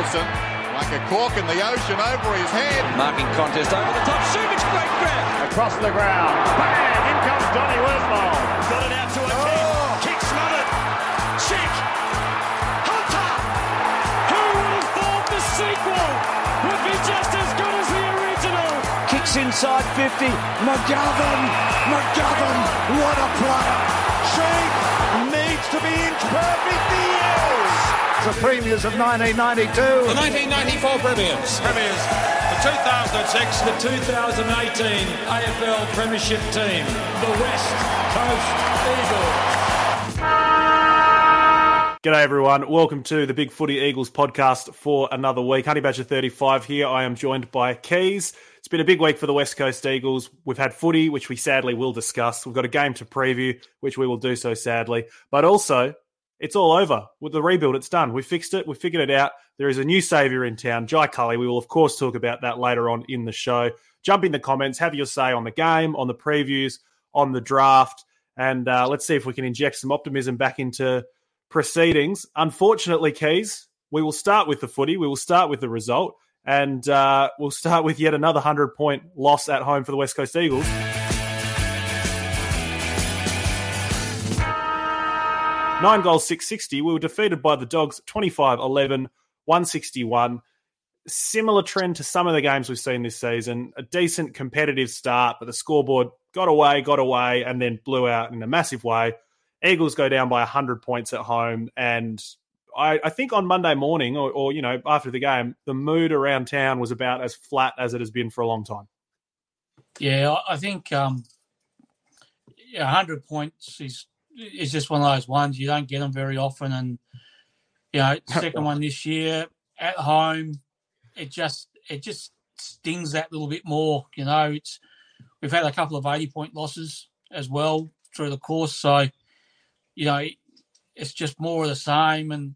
Wilson, like a cork in the ocean over his head. Marking contest over the top. Subic great grab. Across the ground. Bang! In comes Donny Woodmore. Got it out to a oh. kick. Kick smothered. Check. Hunter. Who would have thought the sequel would be just as good as the original? Kicks inside 50. McGovern. McGovern. What a player. Sheed needs to be inch perfect. He is. The premiers of 1992. The 1994 premiers. Premiers. The 2006. The 2018 AFL Premiership team. The West Coast Eagles. G'day everyone. Welcome to the Big Footy Eagles podcast for another week. Honey Badger 35 here. I am joined by Keys. Been a big week for the West Coast Eagles. We've had footy, which we sadly will discuss. We've got a game to preview, which we will do so sadly. But also, it's all over with the rebuild. It's done. We fixed it. We figured it out. There is a new saviour in town, Jai Culley. We will, of course, talk about that later on in the show. Jump in the comments, have your say on the game, on the previews, on the draft, and uh, let's see if we can inject some optimism back into proceedings. Unfortunately, Keys, we will start with the footy. We will start with the result. And uh, we'll start with yet another 100 point loss at home for the West Coast Eagles. Nine goals, 660. We were defeated by the Dogs 25 11, 161. Similar trend to some of the games we've seen this season. A decent competitive start, but the scoreboard got away, got away, and then blew out in a massive way. Eagles go down by 100 points at home, and I, I, think on Monday morning, or, or, you know after the game, the mood around town was about as flat as it has been for a long time. Yeah, I think um, 100 points is is just one of those ones you don't get them very often, and you know, second one this year at home, it just it just stings that little bit more. You know, it's we've had a couple of 80 point losses as well through the course, so you know it's just more of the same. And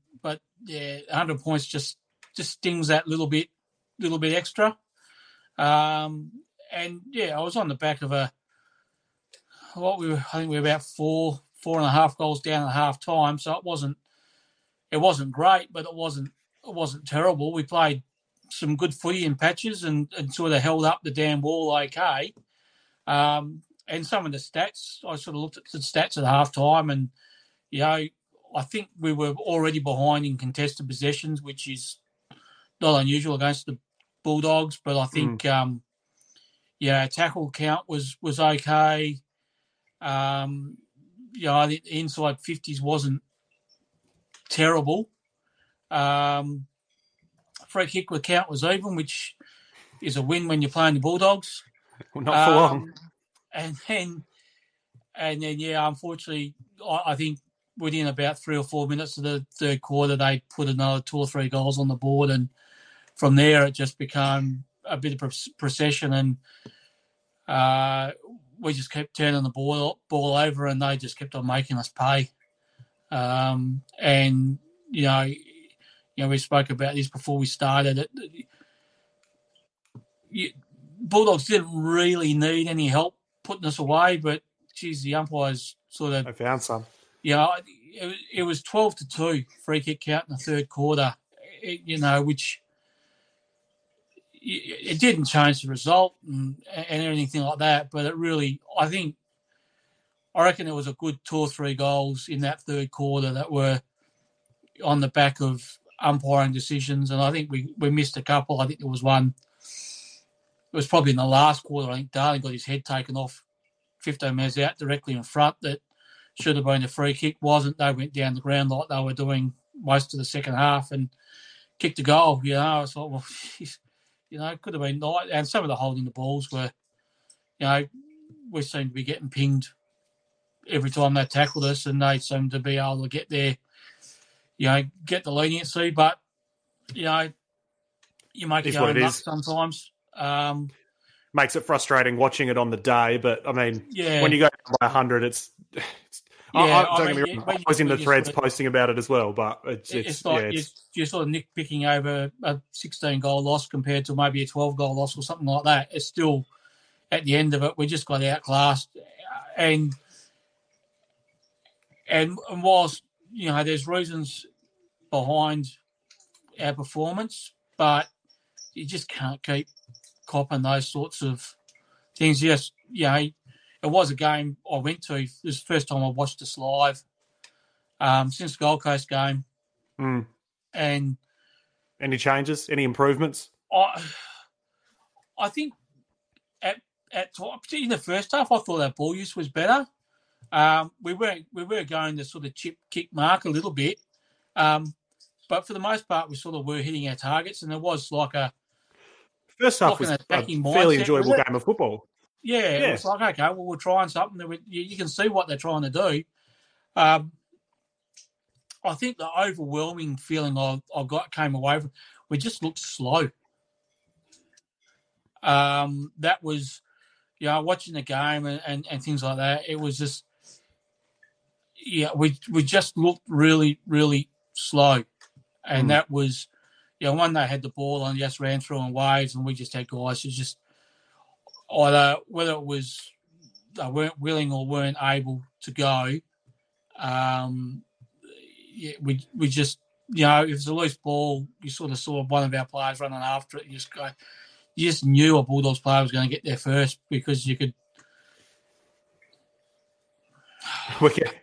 yeah, 100 points just just stings that little bit, little bit extra. Um, and yeah, I was on the back of a what we were. I think we were about four, four and a half goals down at half time, so it wasn't it wasn't great, but it wasn't it wasn't terrible. We played some good footy in patches and, and sort of held up the damn wall okay. Um, and some of the stats, I sort of looked at the stats at half time and, you know, I think we were already behind in contested possessions, which is not unusual against the Bulldogs. But I think, mm. um, yeah, tackle count was was okay. Um, you know, I think the inside fifties wasn't terrible. Um, free kick count was even, which is a win when you're playing the Bulldogs. Well, not for um, long. And then, and then, yeah, unfortunately, I, I think within about three or four minutes of the third quarter, they put another two or three goals on the board, and from there it just became a bit of procession, and uh, we just kept turning the ball ball over, and they just kept on making us pay. Um, and you know, you know, we spoke about this before we started. It, you, Bulldogs didn't really need any help putting us away, but geez, the umpires sort of I found some yeah, it, it was 12 to 2 free kick count in the third quarter, it, you know, which it didn't change the result and, and anything like that, but it really, I think, I reckon there was a good two or three goals in that third quarter that were on the back of umpiring decisions, and I think we, we missed a couple. I think there was one. It was probably in the last quarter. I think Darling got his head taken off 15 minutes out directly in front. That should have been a free kick. Wasn't. They went down the ground like they were doing most of the second half and kicked a goal. You know, I thought, well, geez, you know, it could have been night. And some of the holding the balls were, you know, we seemed to be getting pinged every time they tackled us, and they seemed to be able to get there, you know, get the leniency. But you know, you make it up sometimes. Um, Makes it frustrating watching it on the day, but I mean, yeah. when you go by hundred, it's yeah, I, I, mean, yeah, I was in the threads sort of, posting about it as well, but it's, it's, it's like yeah, it's, you're sort of nitpicking over a 16 goal loss compared to maybe a 12 goal loss or something like that. It's still at the end of it, we just got outclassed, and and, and whilst you know there's reasons behind our performance, but you just can't keep copping those sorts of things. Yes, you know, it was a game I went to. This is the first time I watched this live um, since the Gold Coast game. Mm. And any changes? Any improvements? I, I think at at in the first half, I thought our ball use was better. Um, we were we were going to sort of chip kick mark a little bit, um, but for the most part, we sort of were hitting our targets, and there was like a first half was a fairly enjoyable game of football. Yeah, yeah, it was like okay, well, we're trying something. That we, you, you, can see what they're trying to do. Um, I think the overwhelming feeling I, I got came away from we just looked slow. Um, that was, you know, watching the game and, and, and things like that. It was just, yeah, we we just looked really really slow, and mm. that was, you know, one they had the ball and just ran through in waves, and we just had guys who just either whether it was they weren't willing or weren't able to go. Um, yeah, we we just you know if it's a loose ball, you sort of saw one of our players running after it. You just go, you just knew a Bulldogs player was going to get there first because you could. We're, get,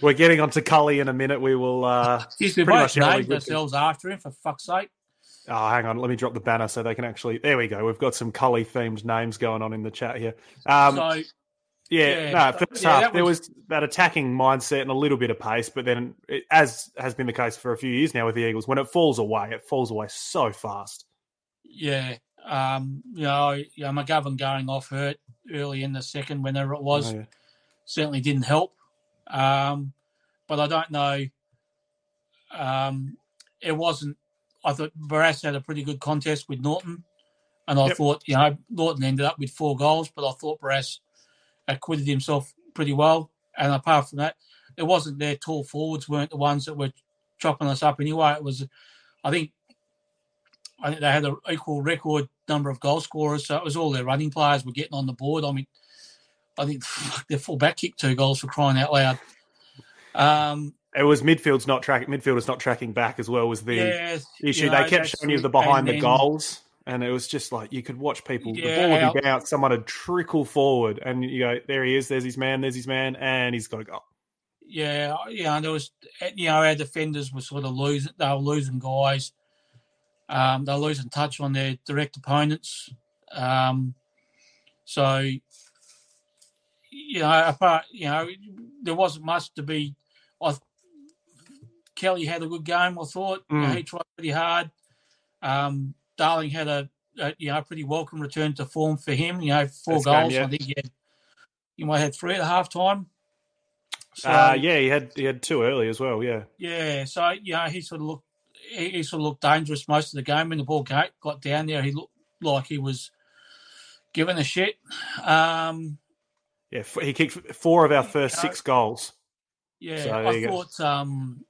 we're getting onto Culley in a minute. We will. Uh, pretty much named ourselves after him for fuck's sake. Oh, hang on. Let me drop the banner so they can actually. There we go. We've got some Culley themed names going on in the chat here. Um, so yeah, yeah, no, first yeah, half there was... was that attacking mindset and a little bit of pace, but then, it, as has been the case for a few years now with the Eagles, when it falls away, it falls away so fast. Yeah, um, you know, you know, McGovern going off hurt early in the second, whenever it was, oh, yeah. certainly didn't help. Um, but I don't know. Um, it wasn't. I thought Barrass had a pretty good contest with Naughton. and I yep. thought you know Naughton ended up with four goals, but I thought Barrass acquitted himself pretty well. And apart from that, it wasn't their tall forwards weren't the ones that were chopping us up anyway. It was, I think, I think they had an equal record number of goal scorers. So it was all their running players were getting on the board. I mean, I think their fullback kicked two goals for crying out loud. Um, it was midfield's not tracking. Midfielders not tracking back as well was the yeah, issue. You know, they kept showing you the behind the goals and it was just like you could watch people. Yeah, the ball would be bounced, someone would trickle forward, and you go, "There he is. There's his man. There's his man," and he's got to go. Yeah, yeah. There was, you know, our defenders were sort of losing. They were losing guys. Um, they were losing touch on their direct opponents. Um, so, you know, apart, you know, there wasn't much to be. I, Kelly had a good game. I thought mm. you know, he tried pretty hard. Um, Darling had a, a, you know pretty welcome return to form for him. You know, four That's goals. Game, yeah. I think he had he might have three at half time. So, uh, yeah, he had he had two early as well. Yeah, yeah. So you know, he sort of looked he, he sort of looked dangerous most of the game. When the ball got, got down there, he looked like he was giving a shit. Um, yeah, he kicked four of our first six goals. Yeah, so I thought um,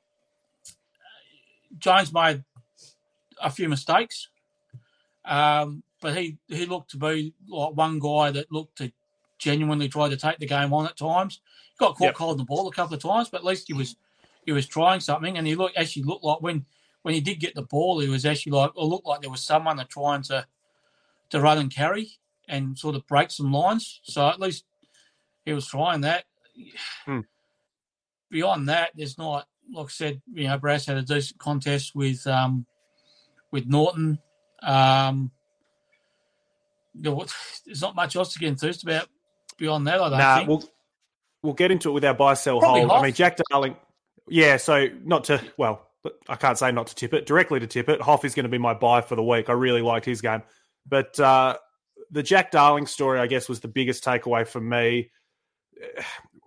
Jones made a few mistakes. Um, but he, he looked to be like one guy that looked to genuinely try to take the game on at times. He got caught yep. in the ball a couple of times, but at least he was he was trying something, and he looked actually looked like when when he did get the ball, he was actually like it looked like there was someone that trying to to run and carry and sort of break some lines. So at least he was trying that. Hmm. Beyond that, there's not like I said, you know, Barrass had a decent contest with um with Naughton. Um, there's not much else to get enthused about beyond that. I don't nah, think. We'll, we'll get into it with our buy sell hold. I mean, Jack Darling. Yeah, so not to well, I can't say not to tip it directly to tip it. Hough is going to be my buy for the week. I really liked his game, but uh, the Jack Darling story, I guess, was the biggest takeaway for me.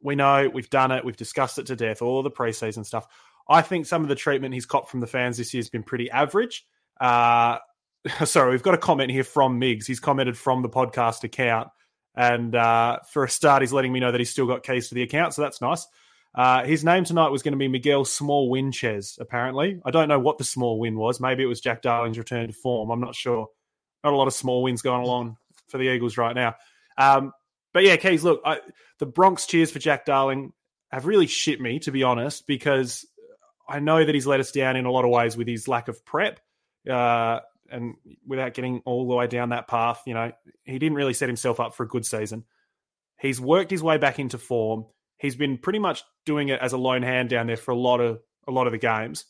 We know we've done it, we've discussed it to death, all the preseason stuff. I think some of the treatment he's copped from the fans this year has been pretty average. Uh, sorry, we've got a comment here from Miggs. He's commented from the podcast account. And uh, for a start, he's letting me know that he's still got keys to the account. So that's nice. Uh, his name tonight was going to be Miguel Small Win Ches, apparently. I don't know what the small win was. Maybe it was Jack Darling's return to form. I'm not sure. Not a lot of small wins going along for the Eagles right now. Um, but yeah, Keys, look, I, the Bronx cheers for Jack Darling have really shit me, to be honest, because I know that he's let us down in a lot of ways with his lack of prep. Uh, and without getting all the way down that path, you know, he didn't really set himself up for a good season. He's worked his way back into form. He's been pretty much doing it as a lone hand down there for a lot of a lot of the games.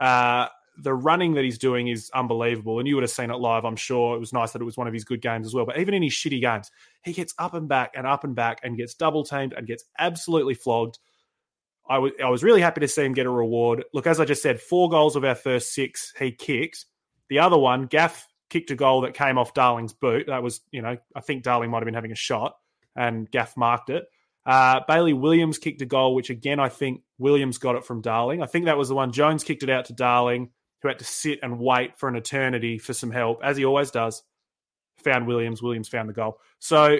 Uh, the running that he's doing is unbelievable, and you would have seen it live. I'm sure it was nice that it was one of his good games as well. But even in his shitty games, he gets up and back and up and back and gets double teamed and gets absolutely flogged. I was was really happy to see him get a reward. Look, as I just said, four goals of our first six he kicked. The other one, Gaff kicked a goal that came off Darling's boot. That was, you know, I think Darling might have been having a shot, and Gaff marked it. Uh, Bailey Williams kicked a goal, which again I think Williams got it from Darling. I think that was the one Jones kicked it out to Darling, who had to sit and wait for an eternity for some help, as he always does. Found Williams. Williams found the goal. So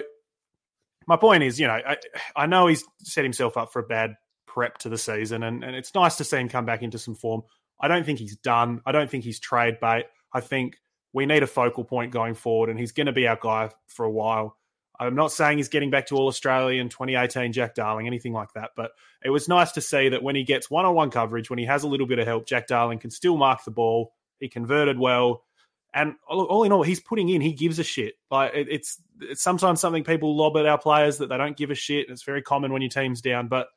my point is, you know, I, I know he's set himself up for a bad prep to the season, and, and it's nice to see him come back into some form. I don't think he's done. I don't think he's trade bait. I think we need a focal point going forward, and he's going to be our guy for a while. I'm not saying he's getting back to All Australian 2018 Jack Darling, anything like that, but it was nice to see that when he gets one on one coverage, when he has a little bit of help, Jack Darling can still mark the ball. He converted well. And all in all, he's putting in. He gives a shit. Like it's, it's sometimes something people lob at our players that they don't give a shit. It's very common when your team's down. But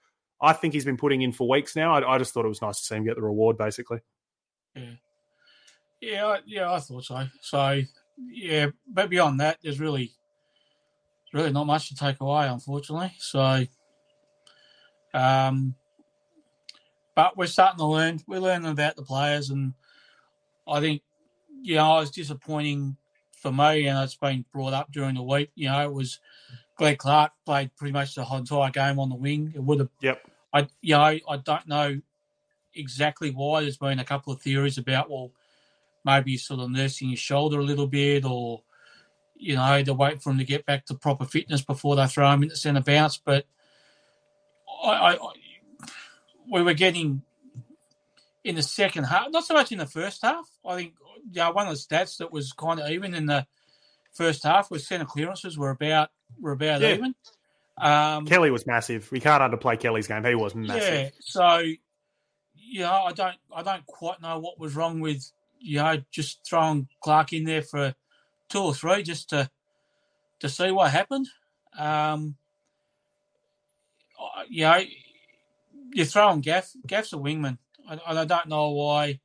I think he's been putting in for weeks now. I, I just thought it was nice to see him get the reward, basically. Mm. Yeah, yeah, yeah. I thought so. So yeah, but beyond that, there's really, really not much to take away, unfortunately. So, um, but we're starting to learn. We're learning about the players, and I think, you know, I was disappointing for me, and it's been brought up during the week. You know, it was Greg Clark played pretty much the whole entire game on the wing. It would have. Yep. I you know I don't know exactly why. There's been a couple of theories about well, maybe he's sort of nursing his shoulder a little bit, or you know they're waiting for him to get back to proper fitness before they throw him in the centre bounce. But I, I, I we were getting in the second half, not so much in the first half. I think you know, one of the stats that was kind of even in the first half was centre clearances were about were about yeah. even. Um, Kelly was massive. We can't underplay Kelly's game. He was massive. Yeah. So, you know, I don't I don't quite know what was wrong with you know just throwing Clark in there for two or three just to to see what happened. Um, you know, you're throwing Gaff. Gaff's a wingman. I, I don't know why.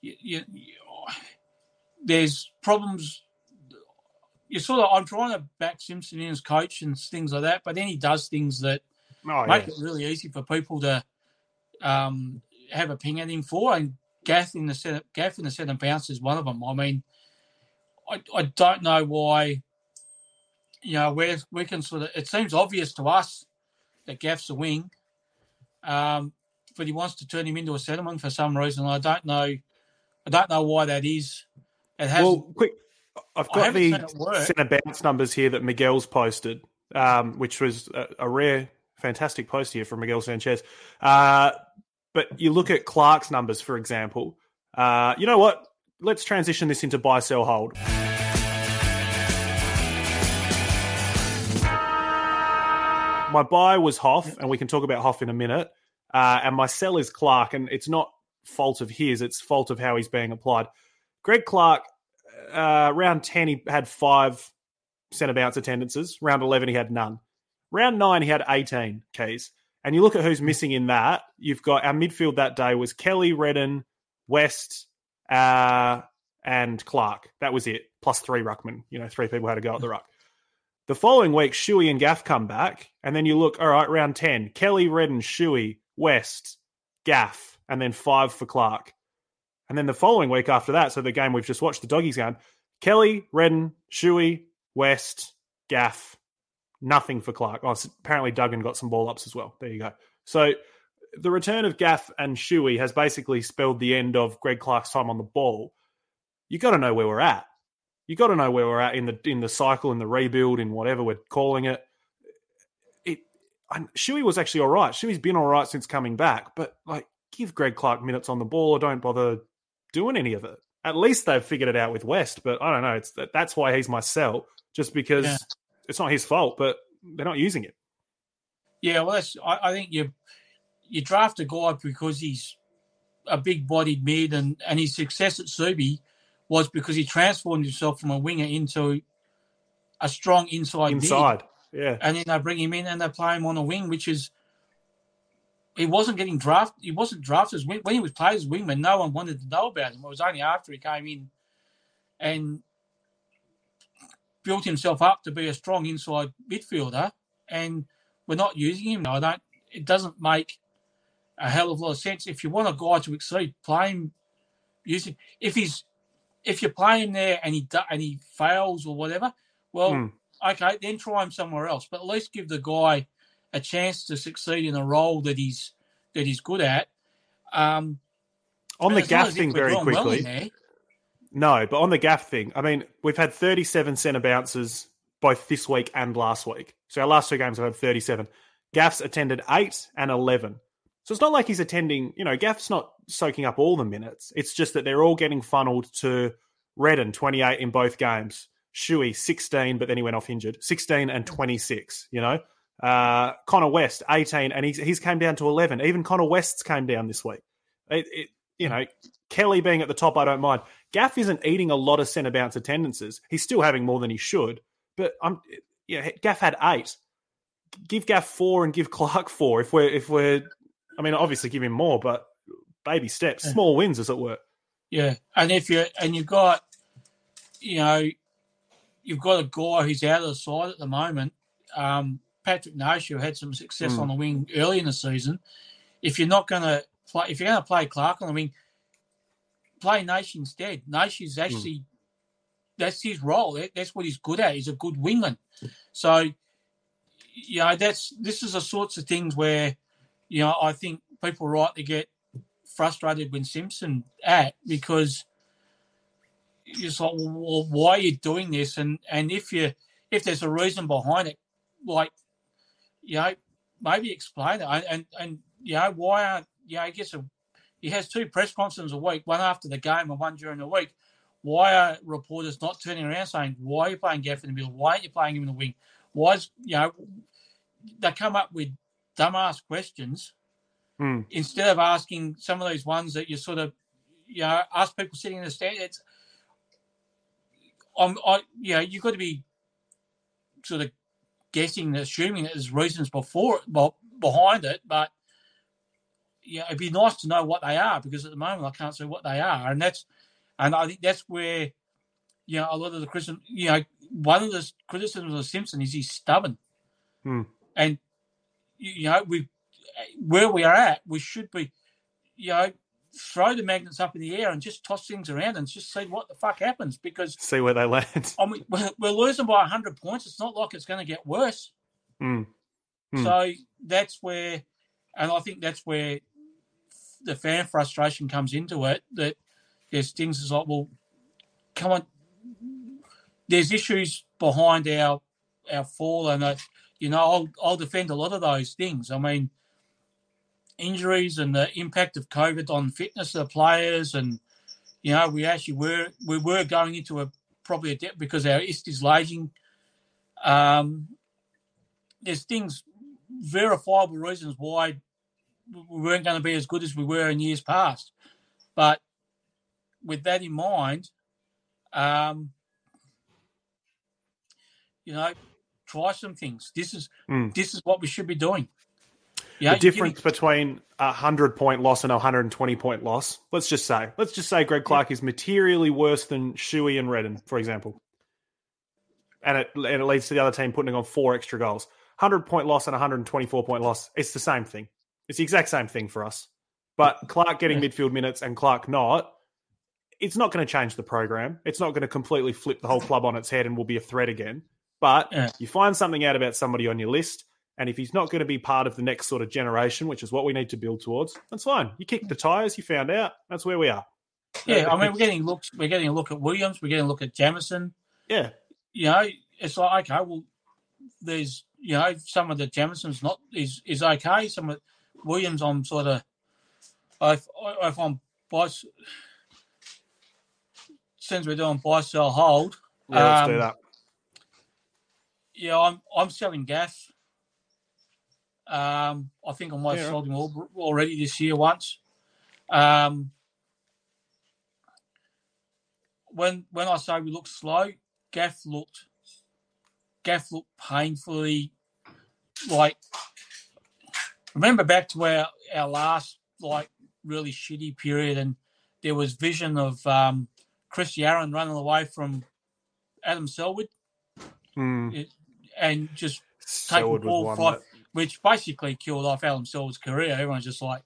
You, you, you, there's problems you sort of I'm trying to back Simpson in as coach and things like that, but then he does things that oh, make yes. it really easy for people to um, have a ping at him for. And Gaff in the set, Gaff in the centre bounce is one of them. I mean, I, I don't know why. You know, where we can sort of it seems obvious to us that Gaff's a wing, um, but he wants to turn him into a settlement for some reason. I don't know. I don't know why that is. It has well, quick I've got the centre bounce numbers here that Miguel's posted, um, which was a, a, rare, fantastic post here from Miguel Sanchez. Uh, but you look at Clark's numbers, for example. Uh, you know what? Let's transition this into buy, sell, hold. My buy was Hough, and we can talk about Hough in a minute. Uh, and my sell is Clark, and it's not fault of his; it's fault of how he's being applied. Greg Clark uh, round 10, he had five centre bounce attendances. Round 11, he had none. Round nine, he had 18 keys. And you look at who's missing in that. You've got our midfield that day was Kelly, Redden, West, uh, and Clark. That was it. Plus three ruckman. You know, three people had to go at the ruck. The following week, Shuey and Gaff come back, and then you look. All right, round ten: Kelly, Redden, Shuey, West, Gaff, and then five for Clark. And then the following week after that, so the game we've just watched, the doggies game, Kelly, Redden, Shuey, West, Gaff, nothing for Clark. Oh, apparently Duggan got some ball ups as well. There you go. So the return of Gaff and Shuey has basically spelled the end of Greg Clark's time on the ball. You got to know where we're at. You got to know where we're at in the in the cycle, in the rebuild, in whatever we're calling it. It Shuey was actually all right. Shuey's been all right since coming back, but like give Greg Clark minutes on the ball or don't bother doing any of it. At least they've figured it out with West, but I don't know. It's that's why he's my sell, just because yeah. it's not his fault, but they're not using it. Yeah, well, that's, I, I think you you draft a guy because he's a big bodied mid, and, and his success at Subi was because he transformed himself from a winger into a strong inside inside. Mid. Yeah. And then they bring him in and they play him on a wing, which is he wasn't getting drafted. He wasn't drafted as when he was played as wingman. No one wanted to know about him. It was only after he came in and built himself up to be a strong inside midfielder, and we're not using him. I don't. It doesn't make a hell of a lot of sense. If you want a guy to exceed, play him. Him. If he's if you play him there and he and he fails or whatever, well, mm. okay, then try him somewhere else. But at least give the guy a chance to succeed in a role that he's that he's good at. Um, on the gaff thing, very quickly. Well no, but on the gaff thing, I mean, we've had 37 centre bounces both this week and last week. So our last two games have had 37. Gaff's attended eight and 11. So it's not like he's attending, you know, Gaff's not soaking up all the minutes. It's just that they're all getting funneled to Redden, 28 in both games. Shuey, 16, but then he went off injured. 16 and 26, you know. Uh, Connor West, 18, and he's, he's came down to 11. Even Connor West's came down this week. It, it, you know, Kelly being at the top, I don't mind. Gaff isn't eating a lot of centre bounce attendances. He's still having more than he should, but I'm yeah. Gaff had eight. Give Gaff four and give Clark four. If we're if we're, I mean, obviously give him more, but baby steps, small wins, as it were. Yeah, and if you and you've got, you know, you've got a guy who's out of the side at the moment. Um, Patrick Naish, who had some success mm. on the wing early in the season. If you're not going to play, if you're going to play Clark on the wing, play Naish instead. Naish is hmm. actually mm. that's his role. That's what he's good at. He's a good wingman. So, you know, that's this is the sorts of things where, you know, I think people right to get frustrated when Simpson at because it's like, well, why are you doing this? And and if you if there's a reason behind it, like, you know, maybe explain it. And and, and you know, why aren't you know, I guess a he has two press conferences a week, one after the game and one during the week. Why are reporters not turning around saying, why are you playing Gaff in the middle? Why aren't you playing him in the wing? Why is, you know, they come up with dumbass questions mm. instead of asking some of these ones that you sort of, you know, ask people sitting in the stand. It's, I'm, I, you know, you've got to be sort of guessing, assuming that there's reasons before, well, behind it, but yeah, it'd be nice to know what they are because at the moment I can't see what they are, and that's and I think that's where you know a lot of the criticism. You know, one of the criticisms of Simpson is he's stubborn, hmm. and you know we where we are at, we should be, you know, throw the magnets up in the air and just toss things around and just see what the fuck happens because see where they land. I mean, we're, we're losing by hundred points. It's not like it's going to get worse. Mm. Mm. So that's where, and I think that's where the fan frustration comes into it that there's things as like, well, come on, there's issues behind our our fall, and uh, you know, I'll I'll defend a lot of those things. I mean, injuries and the impact of COVID on fitness of the players, and you know, we actually were we were going into a probably a depth because our ist is laging. Um, there's things, verifiable reasons why we weren't going to be as good as we were in years past. But with that in mind, um, you know, try some things. This is mm. this is what we should be doing. the difference between a hundred point loss and a hundred and twenty point loss. Let's just say, let's just say Greg Clark yeah. is materially worse than Shuey and Redden, for example, and it and it leads to the other team putting on four extra goals. Hundred point loss and a hundred and twenty four point loss. It's the same thing. It's the exact same thing for us. But Clark getting midfield minutes and Clark not, it's not going to change the program. It's not going to completely flip the whole club on its head and will be a threat again. But yeah. you find something out about somebody on your list, and if he's not going to be part of the next sort of generation, which is what we need to build towards, that's fine. You kick the tires, you found out. That's where we are. Yeah, I mean, we're getting looks. We're getting a look at Williams. We're getting a look at Jamieson. Yeah, you know, it's like okay, well, there's you know some of the Jamieson's not is is okay. Some of Williams, I'm sort of, if, if I'm buy, since we're doing buy, sell, hold. Yeah, let's um, do that. Yeah, I'm I'm selling Gaff. Um, I think I might have sold him already this year once. Um, when when I say we looked slow, Gaff looked Gaff looked painfully like. Remember back to our our last like really shitty period, and there was vision of um, Chris Yarran running away from Adam Selwood, Mm. it, and just taking Selwood was ball five, which basically killed off Adam Selwood's career. Everyone's just like,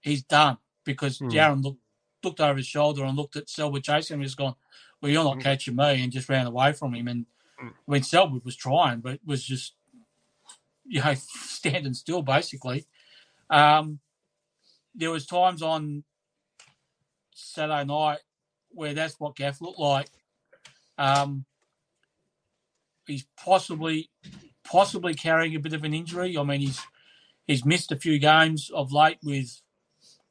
he's done because Hmm. Yarran looked looked over his shoulder and looked at Selwood chasing him and just gone, Well, you're not Hmm. catching me and just ran away from him. And Mm. when Selwood was trying, but was just you know, standing still basically. Um there was times on Saturday night where that's what Gaff looked like. Um he's possibly possibly carrying a bit of an injury. I mean he's he's missed a few games of late with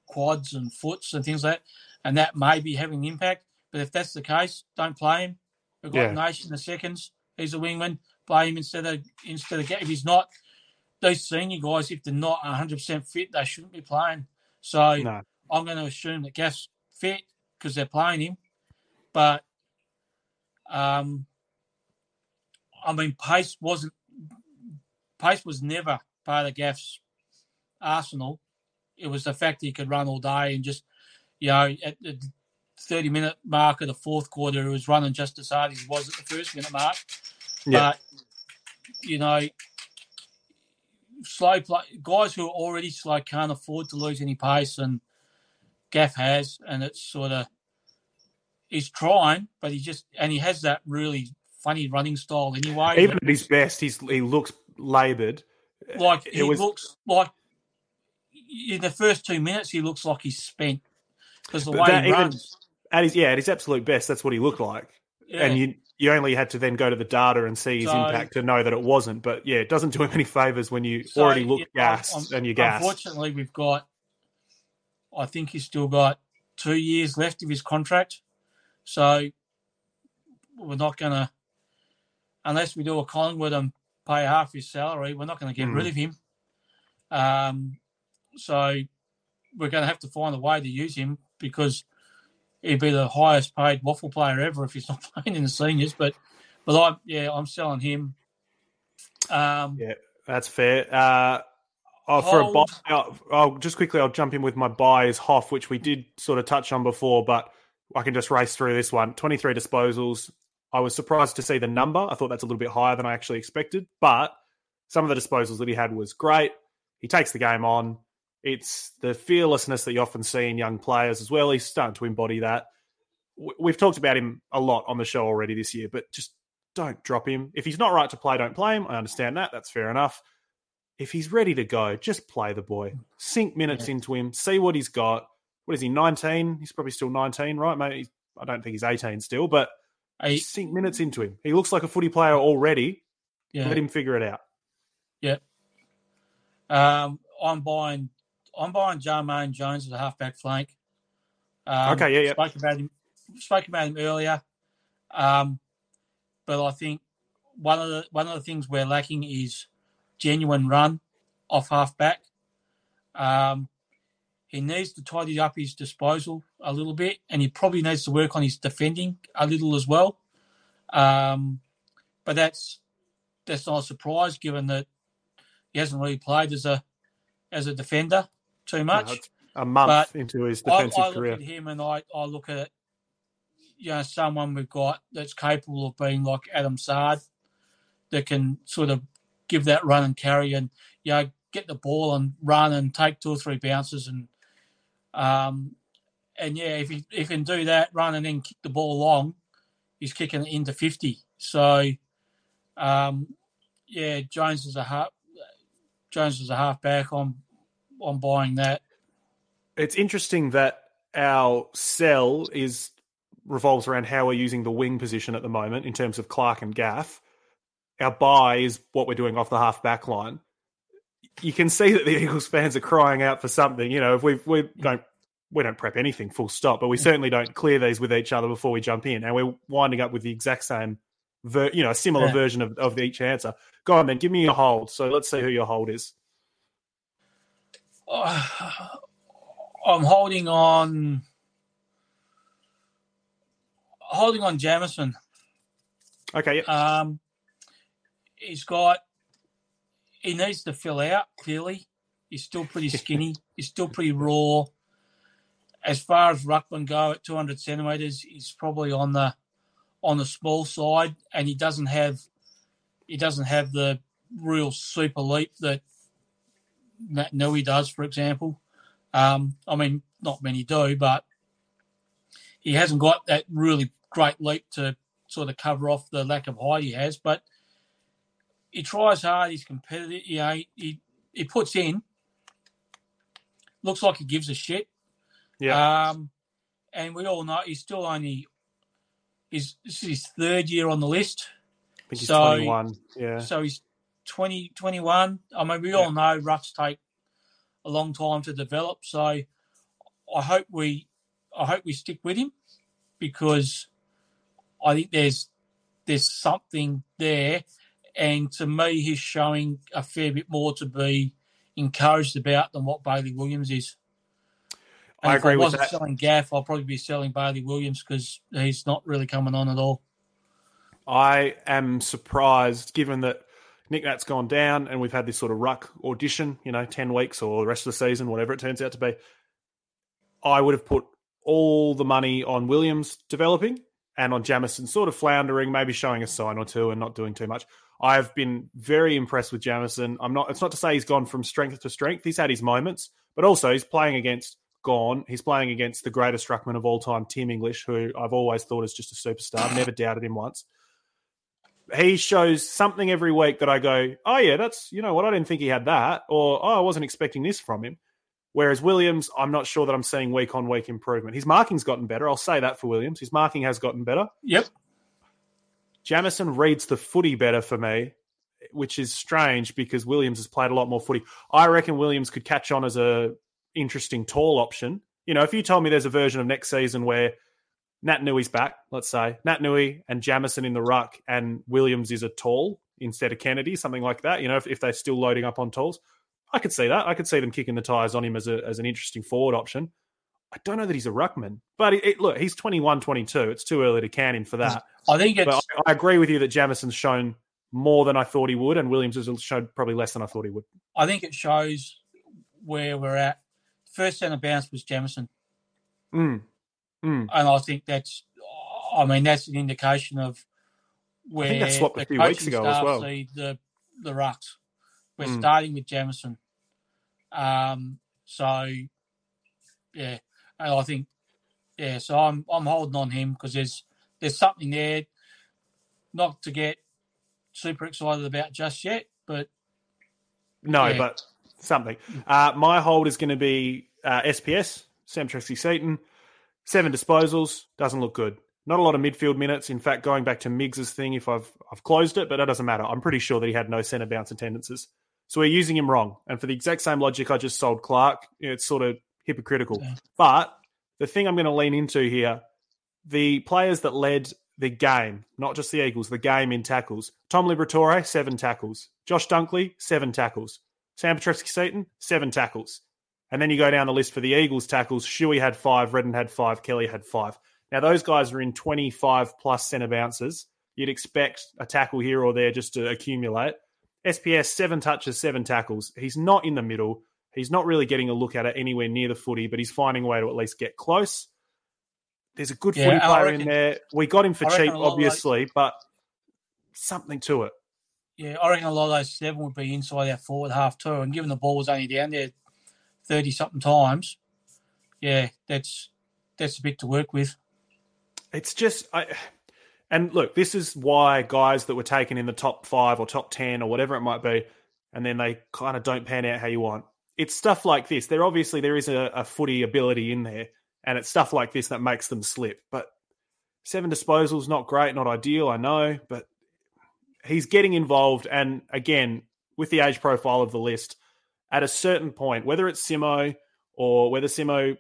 quads and foots and things like that, and that may be having an impact. But if that's the case, don't play him. We've got Yeah. Nation the seconds. He's a wingman. Play him instead of instead of if he's not. These senior guys, if they're not 100 percent fit, they shouldn't be playing. So No. I'm going to assume that Gaff's fit because they're playing him. But um, I mean, pace wasn't pace was never part of Gaff's arsenal. It was the fact that he could run all day and just, you know, at the 30 minute mark of the fourth quarter, he was running just as hard as he was at the first minute mark. Yeah. But, you know, slow play, guys who are already slow can't afford to lose any pace, and Gaff has, and it's sort of, he's trying, but he just, and he has that really funny running style anyway. Even at his best, he's he looks laboured. like it he was- looks like in the first two minutes he looks like he's spent because the But way that he runs. At his yeah, at his absolute best, that's what he looked like. Yeah. And you you only had to then go to the data and see his So- impact to know that it wasn't. But yeah, it doesn't do him any favors when you So, already look yeah, um, gassed un- and you're gassed. Unfortunately, we've got. I think he's still got two years left of his contract, so we're not going to, unless we do a Collingwood and pay half his salary, we're not going to get Hmm. rid of him. Um, so we're going to have to find a way to use him because he'd be the highest paid WAFL player ever if he's not playing in the seniors. But, but I, yeah, I'm selling him. Um, Yeah, that's fair. Uh, oh, for a buy, I'll, I'll just quickly I'll jump in with my buy is Hough, which we did sort of touch on before, but I can just race through this one. Twenty three disposals. I was surprised to see the number. I thought that's a little bit higher than I actually expected, but some of the disposals that he had was great. He takes the game on. It's the fearlessness that you often see in young players as well. He's starting to embody that. We've talked about him a lot on the show already this year, but just don't drop him. If he's not right to play, don't play him. I understand that. That's fair enough. If he's ready to go, just play the boy. Sink minutes into him. See what he's got. What is he? Nineteen. He's probably still nineteen, right? Mate, I don't think he's eighteen still, but I- sink minutes into him. He looks like a footy player already. yeah. Let him figure it out. Um, I'm buying, I'm buying Jermaine Jones as a halfback flank. Um, Okay, yeah, yeah. Spoke about him, spoke about him earlier. Um, but I think one of the one of the things we're lacking is genuine run off halfback. Um, he needs to tidy up his disposal a little bit, and he probably needs to work on his defending a little as well. Um, but that's that's not a surprise given that he hasn't really played as a as a defender too much. No, a month But into his I, defensive I look career. at him and I, I look at you know someone we've got that's capable of being like Adam Saad that can sort of give that run and carry and you know get the ball and run and take two or three bounces and um and yeah if he, he can do that run and then kick the ball long he's kicking it into 50 so um yeah Jones is a half Jones is a halfback I'm I'm buying that It's interesting that our sell is revolves around how we're using the wing position at the moment in terms of Clark and Gaff. Our buy is what we're doing off the half back line. You can see that the Eagles fans are crying out for something. You know, if we we don't we don't prep anything full stop, but we certainly don't clear these with each other before we jump in, and we're winding up with the exact same, ver- you know, a similar Yeah. version of, of each answer. Go on, then, give me your hold. So let's see who your hold is. I'm holding on. Holding on Jamieson. Okay. Yep. Um, he's got. He needs to fill out. Clearly, he's still pretty skinny. he's still pretty raw. As far as ruckman go at 200 centimeters, he's probably on the on the small side, and he doesn't have he doesn't have the real super leap that Naitanui does, for example. Um, I mean, not many do, but he hasn't got that really great leap to sort of cover off the lack of height he has. But he tries hard. He's competitive. You know, he he puts in. Looks like he gives a shit. Yeah. Um, and we all know he's still only. He's this is his third year on the list. I think he's so- 21. Yeah. So he's 20, 21. I mean, we all know rucks take a long time to develop. So I hope we, I hope we stick with him because I think there's there's something there, and to me, he's showing a fair bit more to be encouraged about than what Bailey Williams is. And I if agree I with wasn't that. selling Gaff, I'll probably be selling Bailey Williams because he's not really coming on at all. I am surprised given that Nick Nat's gone down and we've had this sort of ruck audition, you know, 10 weeks or the rest of the season, whatever it turns out to be. I would have put all the money on Williams developing and on Jamieson sort of floundering, maybe showing a sign or two and not doing too much. I've been very impressed with Jamieson. I'm not it's not to say he's gone from strength to strength. He's had his moments, but also he's playing against gone. He's playing against the greatest ruckman of all time, Tim English, who I've always thought is just a superstar. Never doubted him once. He shows something every week that I go, oh yeah, that's you know what I didn't think he had that, or oh I wasn't expecting this from him. Whereas Williams, I'm not sure that I'm seeing week on week improvement. His marking's gotten better. I'll say that for Williams. His marking has gotten better. Yep. Jamieson reads the footy better for me, which is strange because Williams has played a lot more footy. I reckon Williams could catch on as a interesting tall option. You know, if you told me there's a version of next season where Naitanui's back, let's say Naitanui and Jamieson in the ruck, and Williams is a tall instead of Kennedy, something like that. You know, if, if they're still loading up on talls, I could see that. I could see them kicking the tires on him as a as an interesting forward option. I don't know that he's a ruckman, but it, it, look, he's 21, 22. It's too early to can him for that. I think it's. But I, I agree with you that Jamieson's shown more than I thought he would, and Williams has shown probably less than I thought he would. I think it shows where we're at. First centre bounce was Jamieson, Mm. Mm. and I think that's. I mean, that's an indication of where think that swapped a the few weeks ago as well. see the the rucks. We're Mm. starting with Jamieson, um, so yeah, and I think yeah. So I'm I'm holding on him because there's there's something there, not to get super excited about just yet, but No, Yeah. but something. Uh, my hold is going to be uh, SPS, Sam Petrevski-Seton. Seven disposals, doesn't look good. Not a lot of midfield minutes. In fact, going back to Miggs's thing, if I've I've closed it, but that doesn't matter. I'm pretty sure that he had no centre bounce attendances. So we're using him wrong. And for the exact same logic I just sold Clark, it's sort of hypocritical. Yeah. But the thing I'm going to lean into here, the players that led the game, not just the Eagles, the game in tackles. Tom Liberatore, seven tackles. Josh Dunkley, seven tackles. Sam Petrevski-Seton, seven tackles. And then you go down the list for the Eagles tackles. Shuey had five, Redden had five, Kelly had five. Now, those guys are in 25 plus centre bounces. You'd expect a tackle here or there just to accumulate. SPS, seven touches, seven tackles. He's not in the middle. He's not really getting a look at it anywhere near the footy, but he's finding a way to at least get close. There's a good Yeah, footy player reckon- in there. We got him for cheap, obviously, but something to it. Yeah, I reckon a lot of those seven would be inside our forward half too. And given the ball was only down there thirty something times, yeah, that's that's a bit to work with. It's just, I, and look, this is why guys that were taken in the top five or top 10 or whatever it might be, and then they kind of don't pan out how you want. It's stuff like this. There obviously there is a, a footy ability in there, and it's stuff like this that makes them slip. But seven disposals, not great, not ideal, I know, but he's getting involved. And again, with the age profile of the list, at a certain point, whether it's Simo or whether Simo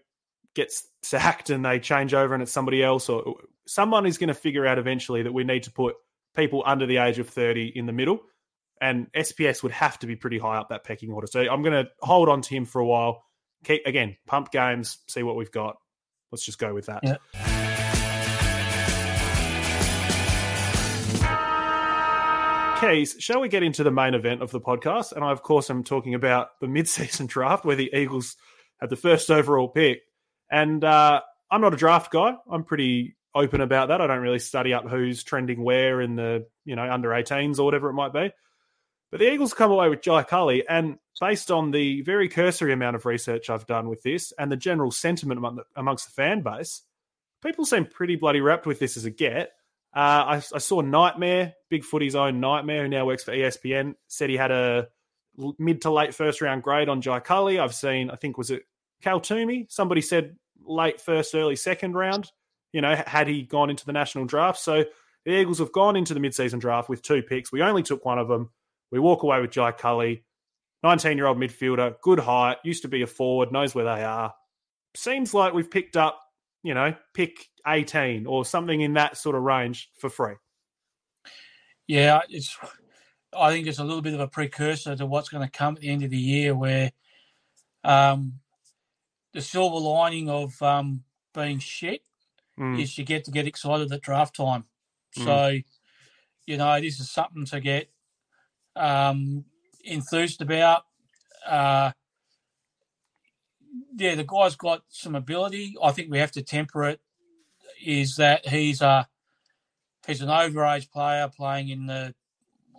gets sacked and they change over and it's somebody else, or someone is going to figure out eventually that we need to put people under the age of 30 in the middle. And SPS would have to be pretty high up that pecking order. So I'm going to hold on to him for a while. keep again pump games, see what we've got. Let's just go with that. Yeah. Keys, shall we get into the main event of the podcast? And I, of course, am talking about the mid-season draft where the Eagles had the first overall pick. And uh, I'm not a draft guy. I'm pretty open about that. I don't really study up who's trending where in the you know under 18s or whatever it might be. But the Eagles come away with Jai Culley, and based on the very cursory amount of research I've done with this and the general sentiment among the, amongst the fan base, people seem pretty bloody wrapped with this as a get. Uh, I, I, saw Nightmare, Big Footy's own Nightmare, who now works for ESPN, said he had a mid to late first round grade on Jai Culley. I've seen, I think, was it Cal Twomey? Somebody said late first, early second round, you know, had he gone into the national draft. So the Eagles have gone into the mid-season draft with two picks. We only took one of them. We walk away with Jai Culley, 19 year old midfielder, good height, used to be a forward, knows where they are. Seems like we've picked up, you know, pick 18 or something in that sort of range for free. Yeah, it's. I think it's a little bit of a precursor to what's going to come at the end of the year, where um, the silver lining of um, being shit mm. is you get to get excited at draft time. Mm. So, you know, this is something to get um, enthused about. Uh, yeah, the guy's got some ability. I think we have to temper it. Is that he's a he's an overage player playing in the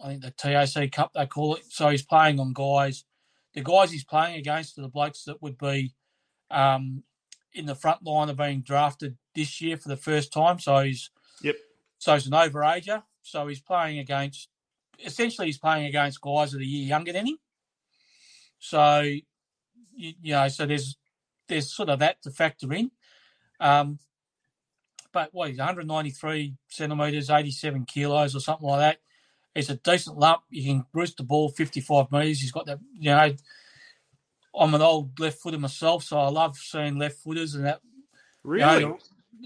I think the TAC Cup they call it. So he's playing on guys. The guys he's playing against are the blokes that would be um, in the front line of being drafted this year for the first time. So he's yep. So he's an overager. So he's playing against essentially he's playing against guys that are a year younger than him. So you, you know, so there's there's sort of that to factor in. Um, but what he's 193 centimeters, 87 kilos, or something like that. It's a decent lump. You can roost the ball 55 meters. He's got that. You know, I'm an old left footer myself, so I love seeing left footers and that. Really. You know,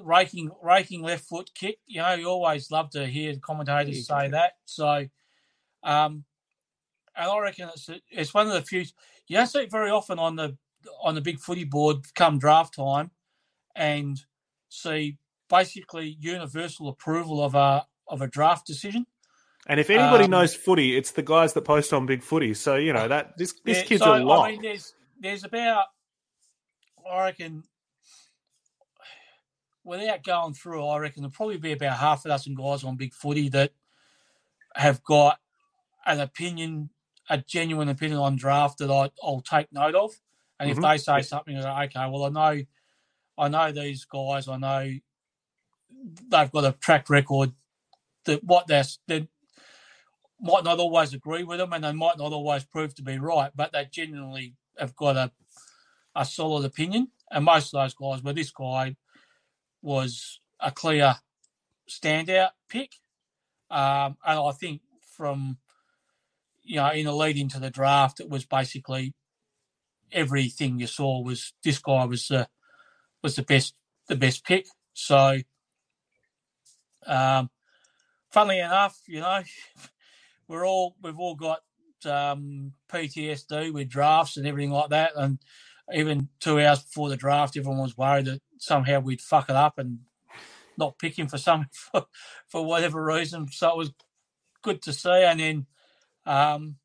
raking raking left foot kick. You know, you always love to hear commentators say that. So, um, and I reckon it's it's one of the few you don't see it very often on the on the big footy board come draft time, and see basically universal approval of a of a draft decision. And if anybody um, knows footy, it's the guys that post on Big Footy. So you know that this this yeah, kid's so, a lot. I mean, there's there's about I reckon without going through, I reckon there'll probably be about half a dozen guys on Big Footy that have got an opinion, a genuine opinion on draft that I, will take note of. And mm-hmm. if they say something, like, okay, well, I know, I know these guys. I know they've got a track record that what they're, they might not always agree with them, and they might not always prove to be right, but they genuinely have got a a solid opinion. And most of those guys, well, this guy was a clear standout pick. Um, and I think from, you know, in the lead into the draft, it was basically everything you saw was this guy was the, was the best, the best pick. So, um, funnily enough, you know, we're all, we've all got, um, PTSD with drafts and everything like that. And even two hours before the draft, everyone was worried that somehow we'd fuck it up and not pick him for some for, for whatever reason. So it was good to see. And then um,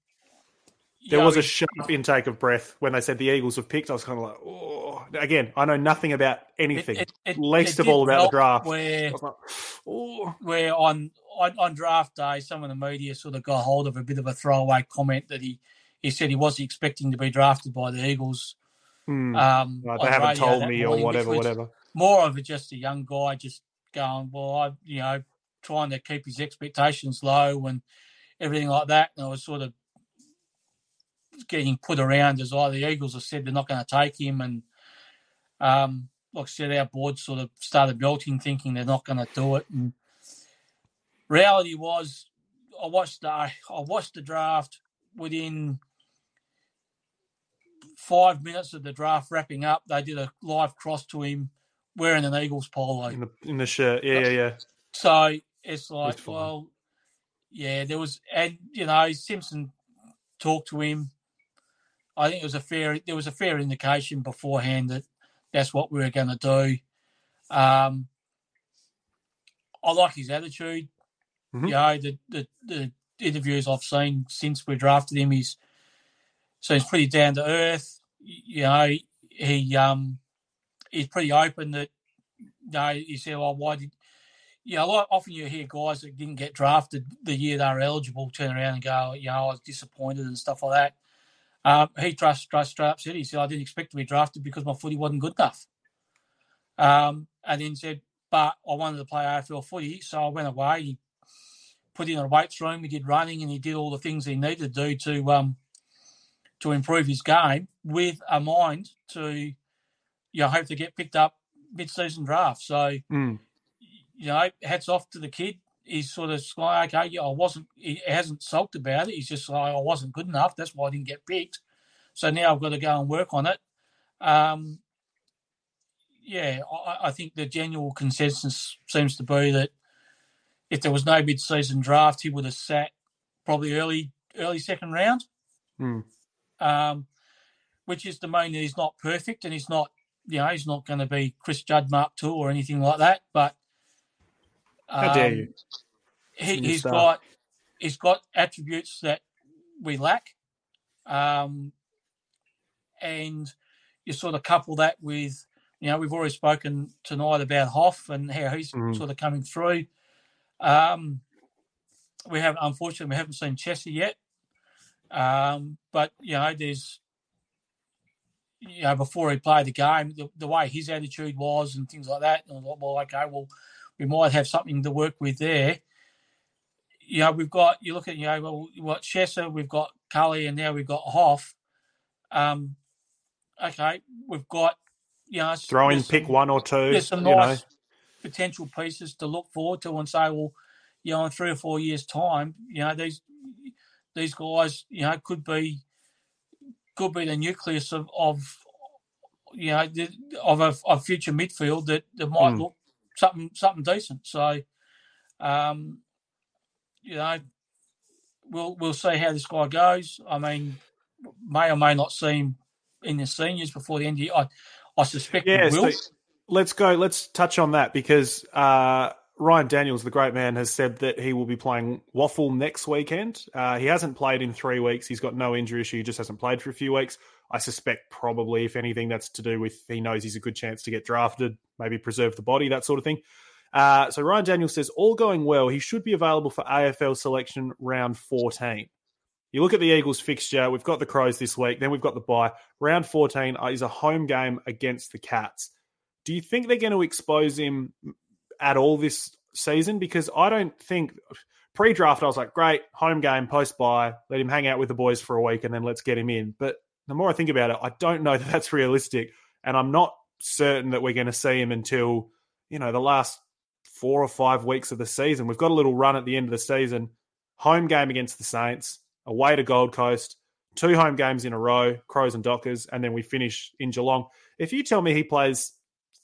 there was a sharp intake of breath when they said the Eagles have picked. I was kind of like, oh. Again, I know nothing about anything, it, it, least it of all about the draft. Where, like, oh. where on, on on draft day, some of the media sort of got hold of a bit of a throwaway comment that he he said he wasn't expecting to be drafted by the Eagles. Hmm. Um, they haven't told me or whatever, whatever. More of a just a young guy just going, well, I, you know, trying to keep his expectations low and everything like that. And I was sort of getting put around as oh, the Eagles have said they're not going to take him. And um, like I said, our board sort of started melting, thinking they're not going to do it. And reality was, I watched the I watched the draft within five minutes of the draft wrapping up, they did a live cross to him wearing an Eagles polo in the, in the shirt. Yeah, yeah, yeah. So it's like, well, yeah, there was, and you know, Simpson talked to him. I think it was a fair there was a fair indication beforehand that that's what we were going to do. Um, I like his attitude. Mm-hmm. You know, the, the, the interviews I've seen since we drafted him, he's so he's pretty down to earth. You know, he um he's pretty open that you know, he said, Well, why did you know, often you hear guys that didn't get drafted the year they were eligible turn around and go, you know, I was disappointed and stuff like that. Um, he trust trust straight up said he said I didn't expect to be drafted because my footy wasn't good enough. Um, and then said, but I wanted to play AFL footy, so I went away. He put in a weights room, he did running, and he did all the things he needed to do to um, to improve his game with a mind to you know hope to get picked up mid season draft. So mm. You know, hats off to the kid he's sort of like, okay, yeah, I wasn't, he hasn't sulked about it. He's just like, I wasn't good enough. That's why I didn't get picked. So now I've got to go and work on it. Um, yeah, I, I think the general consensus seems to be that if there was no mid-season draft, he would have sat probably early, early second round. Mm. Um, which is the mean that he's not perfect and he's not, you know, he's not going to be Chris Judd Mark II or anything like that. But how dare you? Um, he, has got he's got attributes that we lack, um, and you sort of couple that with you know we've already spoken tonight about Hough and how he's mm. sort of coming through. Um, we have unfortunately we haven't seen Chesser yet, um, but you know there's you know before he played the game the, the way his attitude was and things like that. And I thought, well, okay, well we might have something to work with there. You know, we've got you look at you know well, what Chesser, we've got Culley, and now we've got Hough. Um, okay, we've got you know throw in pick some, one or two. There's some nice know. potential pieces to look forward to and say, well, you know, in three or four years' time, you know these these guys, you know, could be could be the nucleus of, of you know of a, a future midfield that, that might mm. look something something decent. So, um, you know, we'll we'll see how this guy goes. I mean, may or may not see him in the seniors before the end of the year. I, I suspect yeah, will. So let's go. Let's touch on that because uh, Ryan Daniels, the great man, has said that he will be playing WAFL next weekend. Uh, he hasn't played in three weeks. He's got no injury issue. He just hasn't played for a few weeks. I suspect probably, if anything, that's to do with he knows he's a good chance to get drafted, maybe preserve the body, that sort of thing. Uh, so Ryan Daniels says, all going well, he should be available for AFL selection round 14. You look at the Eagles fixture, we've got the Crows this week, then we've got the bye. Round 14 is a home game against the Cats. Do you think they're going to expose him at all this season? Because I don't think pre draft, I was like, great, home game, post bye, let him hang out with the boys for a week and then let's get him in. But the more I think about it, I don't know that that's realistic. And I'm not certain that we're going to see him until, you know, the last four or five weeks of the season. We've got a little run at the end of the season. Home game against the Saints, away to Gold Coast, two home games in a row, Crows and Dockers, and then we finish in Geelong. If you tell me he plays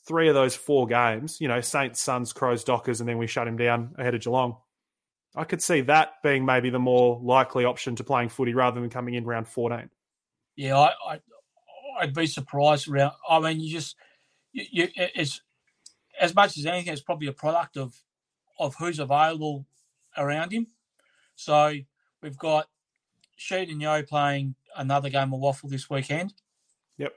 three of those four games, you know, Saints, Suns, Crows, Dockers, and then we shut him down ahead of Geelong, I could see that being maybe the more likely option to playing footy rather than coming in round 14 yeah, I, I I'd be surprised around. I mean, you just you, you, it's as much as anything, it's probably a product of of who's available around him. So we've got Sheed and Yeo playing another game of WAFL this weekend. Yep.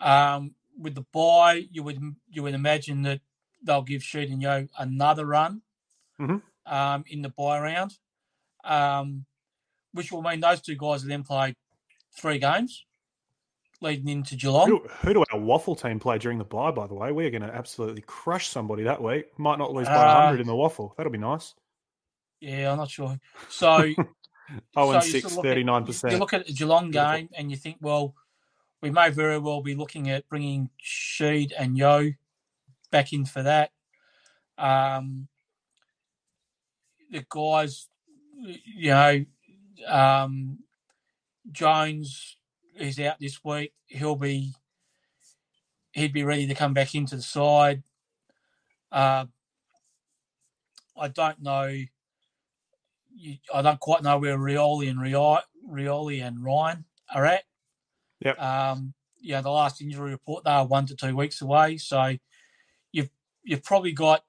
Um, with the bye, you would you would imagine that they'll give Sheed and Yeo another run mm-hmm. um, in the bye round, um, which will mean those two guys will then play three games leading into Geelong. Who, who do our WAFL team play during the bye, by the way? We're going to absolutely crush somebody that week. Might not lose by uh, 100 in the WAFL. That'll be nice. Yeah, I'm not sure. So, oh, and so 6, 39%. At, you look at the Geelong game and you think, well, we may very well be looking at bringing Sheed and Yeo back in for that. Um, the guys, you know, um, Jones is out this week. He'll be he'd be ready to come back into the side. Uh, I don't know. I don't quite know where Rioli and Rioli and Ryan are at. Yep. Um, yeah, the last injury report they are one to two weeks away, so you've you've probably got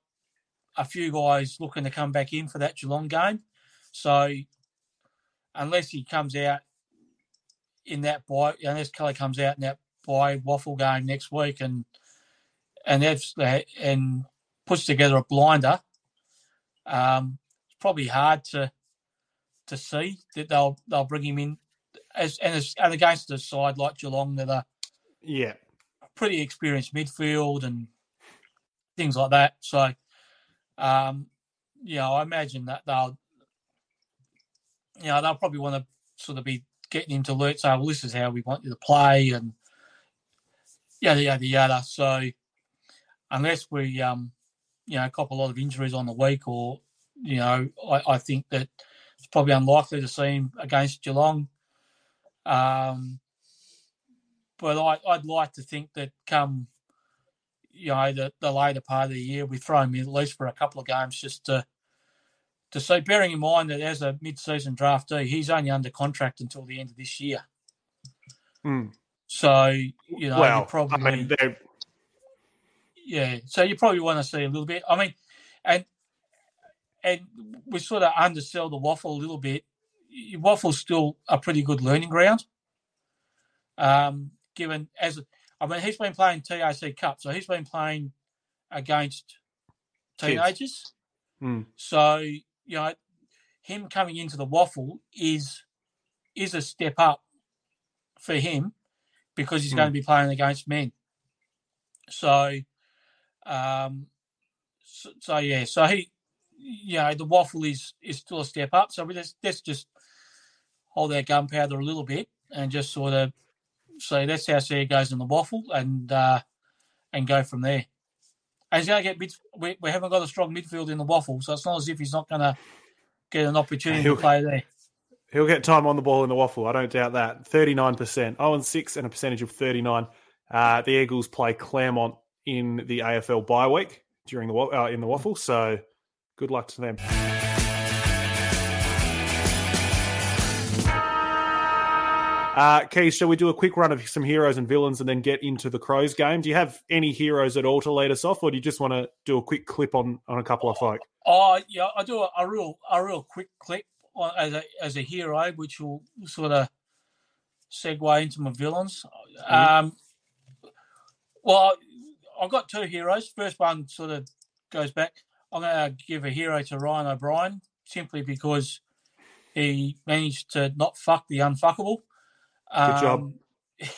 a few guys looking to come back in for that Geelong game. So unless he comes out in that bye, unless Culley comes out in that bye WAFL game next week and and that's and puts together a blinder, um, it's probably hard to to see that they'll they'll bring him in as and, as, and against a side like Geelong that are yeah pretty experienced midfield and things like that. So, um, you know, I imagine that they'll you know they'll probably want to sort of be getting him to alert say, well, this is how we want you to play and yada yada yada. So unless we um you know cop a lot of injuries on the week or you know I, I think that it's probably unlikely to see him against Geelong. Um, but I, I'd like to think that come you know the, the later part of the year we throw him in at least for a couple of games just to to see. Bearing in mind that as a mid-season draftee, he's only under contract until the end of this year. Mm. So you know, well, you probably I mean, yeah. So you probably want to see a little bit. I mean, and and we sort of undersell the WAFL a little bit. WAFL's still a pretty good learning ground. Um, given as I mean, he's been playing TAC Cup, so he's been playing against teenagers. Mm. So you know, him coming into the WAFL is is a step up for him because he's Mm. going to be playing against men. So, um, so, so yeah, so he, you know, the WAFL is is still a step up. So we just let's just hold our gunpowder a little bit and just sort of say that's how see it goes in the WAFL and uh, and go from there. He's going to get mid. We, we haven't got a strong midfield in the WAFL, so it's not as if he's not going to get an opportunity He'll- to play there. He'll get time on the ball in the WAFL. I don't doubt that. 39%. 0 and 6 and a percentage of 39. Uh, the Eagles play Claremont in the AFL bye week during the uh, in the WAFL. So good luck to them. Uh, Keith, shall we do a quick run of some heroes and villains and then get into the Crows game? Do you have any heroes at all to lead us off, or do you just want to do a quick clip on, on a couple of folk? Oh yeah, I do a, a real a real quick clip on, as a as a hero, which will sort of segue into my villains. Um, well, I've got two heroes. First one sort of goes back. I'm going to give a hero to Ryan O'Brien simply because he managed to not fuck the unfuckable. Good job. Um,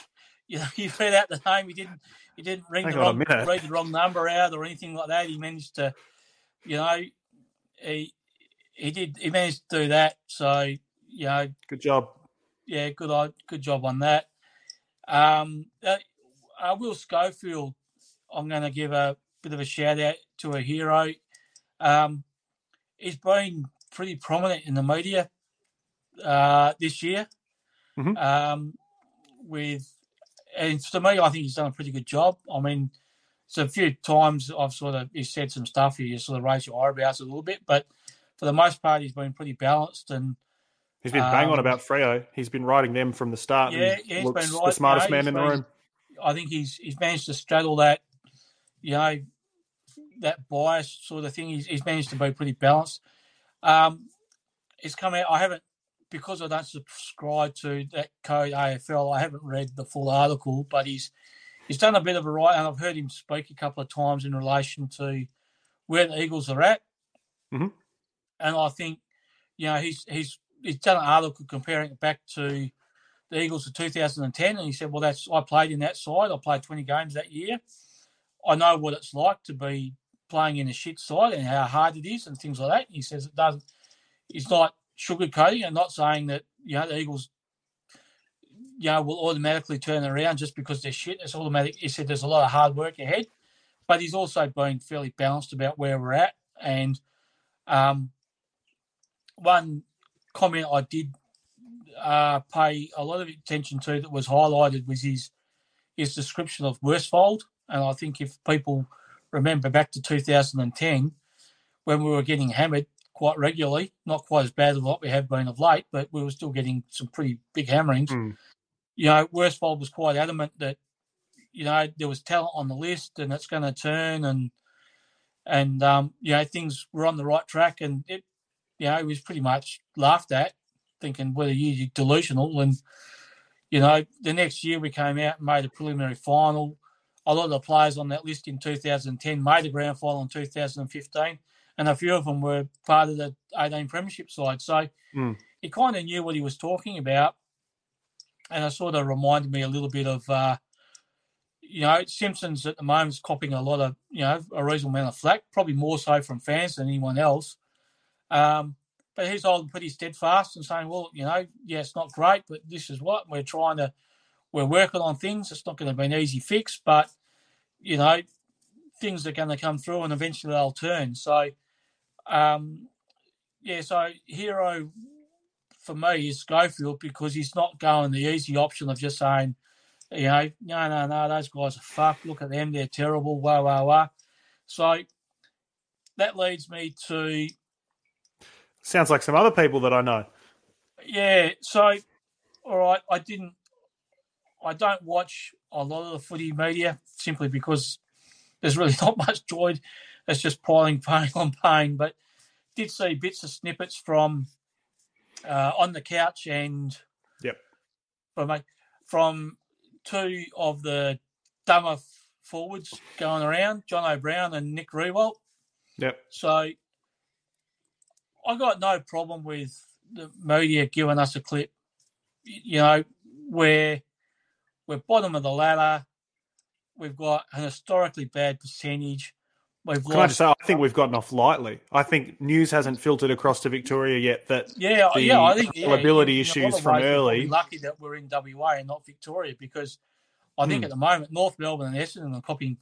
You know, you read out the name. He didn't. He didn't read Hang the wrong read the wrong number out or anything like that. He managed to, you know, he he did. He managed to do that. So you know, Good job. yeah, good good job on that. Um, uh, uh, Will Schofield, I'm going to give a bit of a shout out to a hero. Um, he's been pretty prominent in the media uh, this year. Mhm. Um, with and to me, I think he's done a pretty good job. I mean, it's a few times I've sort of he said some stuff. You sort of raise your eyebrows a little bit, but for the most part, he's been pretty balanced and He's been bang on Um, about Freo. He's been riding them from the start. Yeah, yeah, he's looks been the smartest you know, man in the room. I think he's he's managed to straddle that, you know, that bias sort of thing. He's, he's managed to be pretty balanced. Um, it's come out. I haven't because I don't subscribe to that code AFL. I haven't read the full article, but he's he's done a bit of a right, and I've heard him speak a couple of times in relation to where the Eagles are at. Mhm. And I think, you know, he's he's he's done an article comparing it back to the Eagles of 2010, and he said, "Well, that's I played in that side. I played 20 games that year. I know what it's like to be playing in a shit side and how hard it is and things like that." He says it doesn't. He's not sugarcoating and not saying that you know the Eagles, you know, will automatically turn around just because they're shit. It's automatic. He said there's a lot of hard work ahead, but he's also been fairly balanced about where we're at. And um, one comment I did uh, pay a lot of attention to that was highlighted was his his description of Worsfold. And I think if people remember back to 2010, when we were getting hammered quite regularly, not quite as bad as what we have been of late, but we were still getting some pretty big hammerings. Mm. you know, Worsfold was quite adamant that you know there was talent on the list and it's going to turn and and um, you know things were on the right track and it you know it was pretty much laughed at, thinking whether you're delusional and you know the next year we came out and made a preliminary final. A lot of the players on that list in 2010 made the grand final in 2015, and a few of them were part of the 18 premiership side. So mm. he kind of knew what he was talking about and it sort of reminded me a little bit of, uh, you know, Simpsons at the moment is copying a lot of, you know, a reasonable amount of flack, probably more so from fans than anyone else. Um, but he's holding pretty steadfast and saying, well, you know, yeah, it's not great, but this is what we're trying to, we're working on things. It's not going to be an easy fix, but, you know, things are going to come through and eventually they'll turn. So, um, yeah, so Hero for me is Schofield because he's not going the easy option of just saying, you know, no, no, no, those guys are fucked. Look at them, they're terrible. Wah, wah, wah. So that leads me to. Sounds like some other people that I know. Yeah. So, all right, I didn't. I don't watch a lot of the footy media simply because there's really not much joy. It's just piling pain on pain. But did see bits of snippets from uh, on the couch and yep from from two of the dumber forwards going around, Jonathan Brown and Nick Riewoldt. Yep. So I got no problem with the media giving us a clip. You know, where we're bottom of the ladder. We've got an historically bad percentage. We've Can I just say, I think we've gotten off lightly. I think news hasn't filtered across to Victoria yet that yeah, yeah, I think yeah, ability issues from early. lucky that we're in WA and not Victoria because I think hmm. at the moment North Melbourne and Essendon are copying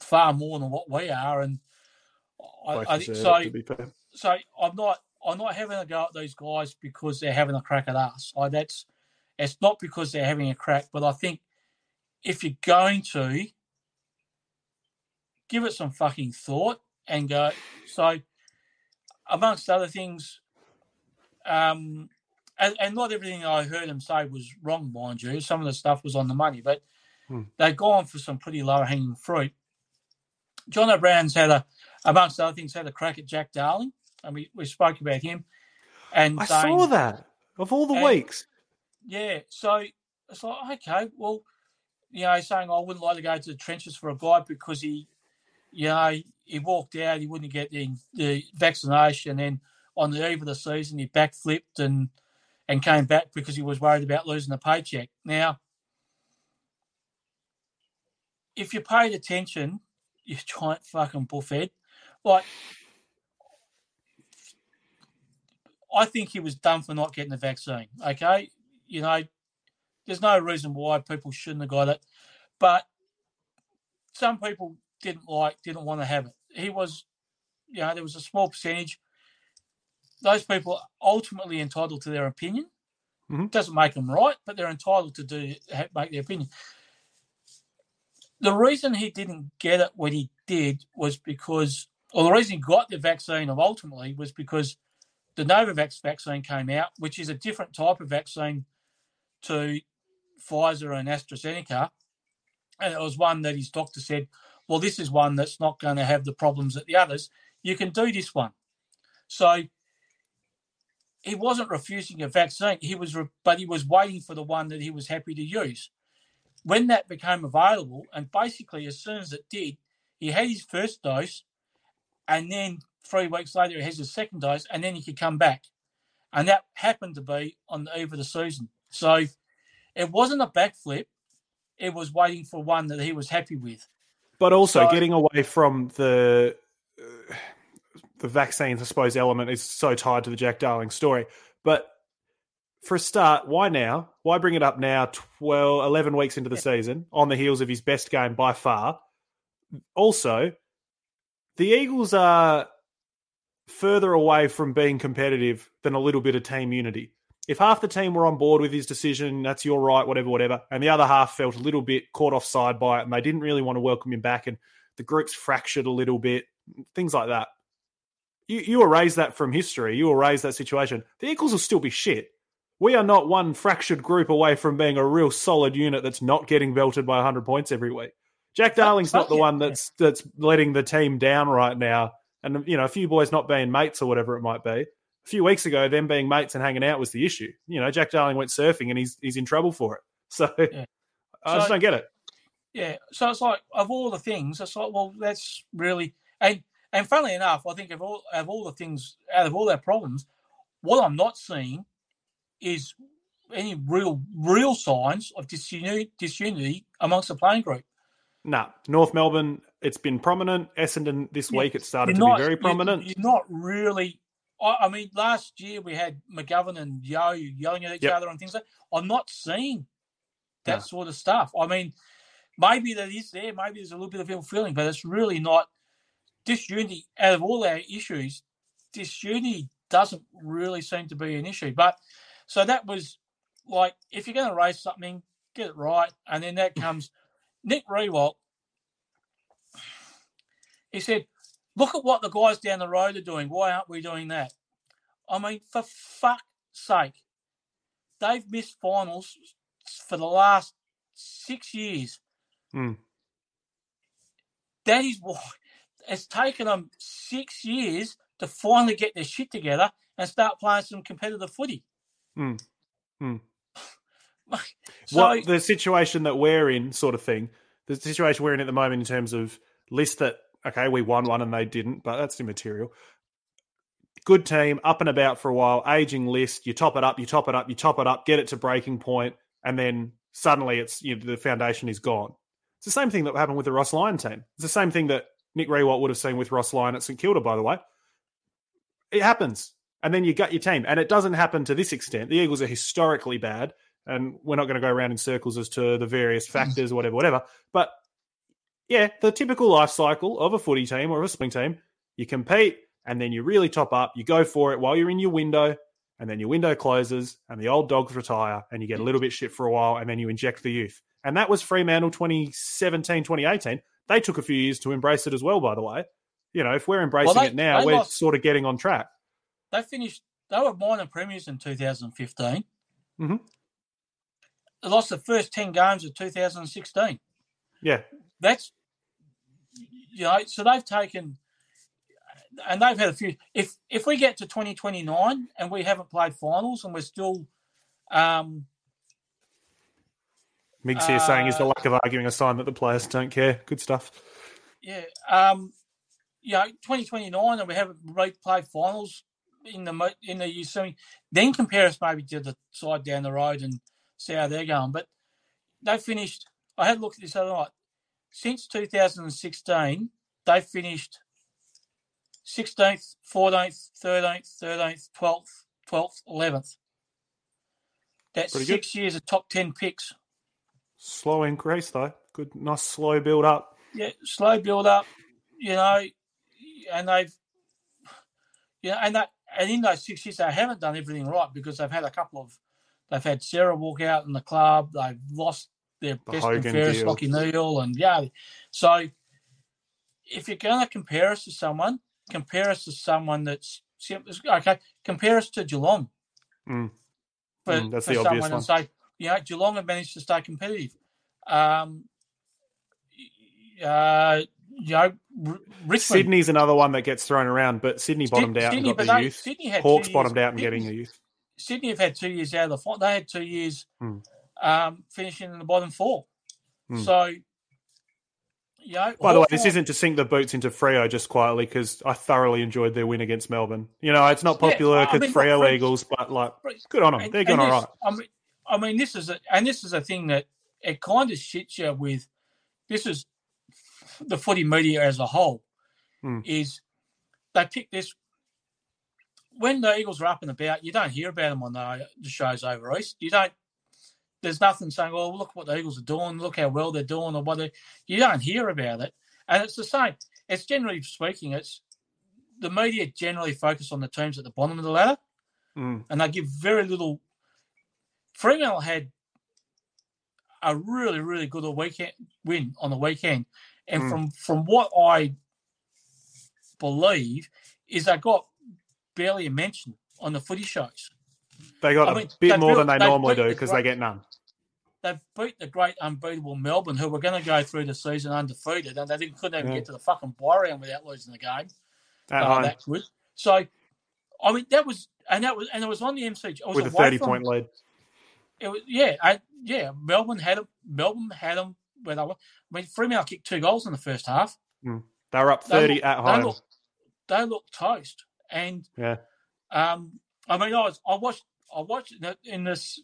far more than what we are, and I, I think so. So I'm not I'm not having a go at these guys because they're having a crack at us. I, that's it's not because they're having a crack, but I think if you're going to give it some fucking thought and go. So, amongst other things, um, and, and, not everything I heard him say was wrong, mind you. Some of the stuff was on the money, but hmm. they've gone for some pretty low hanging fruit. Jonathan Brown's had a, amongst other things, had a crack at Jack Darling, and we, we spoke about him. And I saying, saw that of all the and, weeks. Yeah, so it's like okay, well, you know, saying I wouldn't like to go to the trenches for a guy because he you know, he walked out, he wouldn't get the, the vaccination. And on the eve of the season, he backflipped and and came back because he was worried about losing the paycheck. Now, if you paid attention, you giant fucking buffhead, like, I think he was done for not getting the vaccine. Okay, you know, there's no reason why people shouldn't have got it, but some people didn't like, didn't want to have it. He was, you know, there was a small percentage. Those people ultimately entitled to their opinion. Mm-hmm. Doesn't make them right, but they're entitled to do make their opinion. The reason he didn't get it when he did was because, or the reason he got the vaccine of ultimately was because the Novavax vaccine came out, which is a different type of vaccine to Pfizer and AstraZeneca. And it was one that his doctor said, well, this is one that's not going to have the problems that the others. You can do this one. So he wasn't refusing a vaccine. He was, but he was waiting for the one that he was happy to use. When that became available, and basically as soon as it did, he had his first dose, and then three weeks later he has his second dose, and then he could come back. And that happened to be on the eve of the season. So it wasn't a backflip. It was waiting for one that he was happy with. But also so, getting away from the uh, the vaccines, I suppose, element is so tied to the Jack Darling story. But for a start, why now? Why bring it up now, 12, 11 weeks into the season, on the heels of his best game by far? Also, the Eagles are further away from being competitive than a little bit of team unity if half the team were on board with his decision, that's your right, whatever, whatever, and the other half felt a little bit caught offside by it and they didn't really want to welcome him back and the group's fractured a little bit, things like that. You, you erase that from history, you erase that situation. The Eagles will still be shit. we are not one fractured group away from being a real solid unit that's not getting belted by 100 points every week. Jack Darling's not the one that's that's letting the team down right now, and you know a few boys not being mates or whatever it might be. A few weeks ago, them being mates and hanging out was the issue. You know, Jack Darling went surfing and he's he's in trouble for it. So yeah. I so, just don't get it. Yeah, so it's like of all the things, it's like well, that's really and and funnily enough, I think of all of all the things out of all their problems, what I'm not seeing is any real real signs of disunity, disunity amongst the playing group. No, nah, North Melbourne, it's been prominent. Essendon this yeah, week, it started to not, be very prominent. You're, not really. I, mean, last year we had McGovern and Yeo yelling at each yep. other and things like. I'm not seeing that no. sort of stuff. I mean, maybe that is there. Maybe there's a little bit of ill feeling, but it's really not disunity. Out of all our issues, disunity doesn't really seem to be an issue. But so that was like, if you're going to raise something, get it right, and then that comes Nick Riewoldt. He said, "Look at what the guys down the road are doing. Why aren't we doing that?" I mean, for fuck's sake, they've missed finals for the last six years. Mm. That is why it's taken them six years to finally get their shit together and start playing some competitive footy. Mm. Mm. so, what the situation that we're in, sort of thing, the situation we're in at the moment in terms of list that okay, we won one and they didn't, but that's immaterial. Good team, up and about for a while, aging list. You top it up, you top it up, you top it up, get it to breaking point, and then suddenly it's you know, the foundation is gone. It's the same thing that happened with the Ross Lyon team. It's the same thing that Nick Riewoldt would have seen with Ross Lyon at St Kilda, by the way. It happens. And then you gut your team. And it doesn't happen to this extent. The Eagles are historically bad, and we're not going to go around in circles as to the various mm. factors or whatever, whatever. But yeah, the typical life cycle of a footy team or of a spring team, you compete and then you really top up, you go for it while you're in your window, and then your window closes and the old dogs retire and you get a little bit shit for a while and then you inject the youth. And that was Fremantle 2017, 2018. They took a few years to embrace it as well, by the way. You know, if we're embracing well, they, it now, we're lost, sort of getting on track. They finished, they were minor premiers in 2015. Mm-hmm. They lost the first 10 games of 2016. Yeah. That's, you know, so they've taken, and they've had a few. If if we get to 2029 and we haven't played finals and we're still, um, Migs here uh, saying is the lack of arguing a sign that the players don't care. Good stuff. Yeah. Um, you know, 2029 and we haven't played finals in the in the year semi, then compare us maybe to the side down the road and see how they're going. But they finished. I had a look at this other night. Since 2016, they finished 16th, 14th, 13th, 13th, 12th, 12th, 11th. That's Pretty six good. years of top 10 picks. Slow increase though. Good, nice slow build up. Yeah, slow build up. You know, and they've, you know, and that, and in those six years they haven't done everything right because they've had a couple of, they've had Sarah walk out in the club. They've lost their the best Hogan and fairest Lachie Neale, and yeah. So, if you're going to compare us to someone, compare us to someone that's okay. Compare us to Geelong. Mm. For, mm, that's for the someone obvious one. And say, you know, Geelong have managed to stay competitive. Um, uh, you know, Richmond. Sydney's another one that gets thrown around, but Sydney bottomed out Sydney, and got the youth. Sydney had Hawks bottomed out and getting the youth. Sydney have had two years out of the final. They had two years mm. Um, finishing in the bottom four. Mm. So, you know, by the way, this isn't to sink the boots into Freo just quietly because I thoroughly enjoyed their win against Melbourne. You know, it's not popular because yeah, I mean, Freo Eagles, but like, good on them. They're going all right. I mean, I mean, this is a, and this is a thing that it kind of shits you with. This is the footy media as a whole. Mm. Is they pick this when the Eagles are up and about. You don't hear about them on the, the shows over east. You don't. There's nothing saying, "Oh, look what the Eagles are doing. Look how well they're doing," or what they. You don't hear about it, and it's the same. It's generally speaking, it's the media generally focus on the teams at the bottom of the ladder, mm. and they give very little Fremantle had a really, really good weekend win on the weekend, and mm. from from what I believe is they got barely a mention on the footy shows. They got I mean, a bit more built, than they normally do because the they get none. They've beat the great unbeatable Melbourne, who were going to go through the season undefeated, and they didn't, couldn't even yeah. get to the fucking bye round without losing the game. Uh, that good. So, I mean, that was and that was and it was on the MCG. With a thirty from, point lead. It was yeah, I, yeah. Melbourne had them. Melbourne had them where they were. I mean, Fremantle kicked two goals in the first half. Mm. They were up thirty at home. They looked, they looked toast, and yeah. Um, I mean, I was I watched I watched in this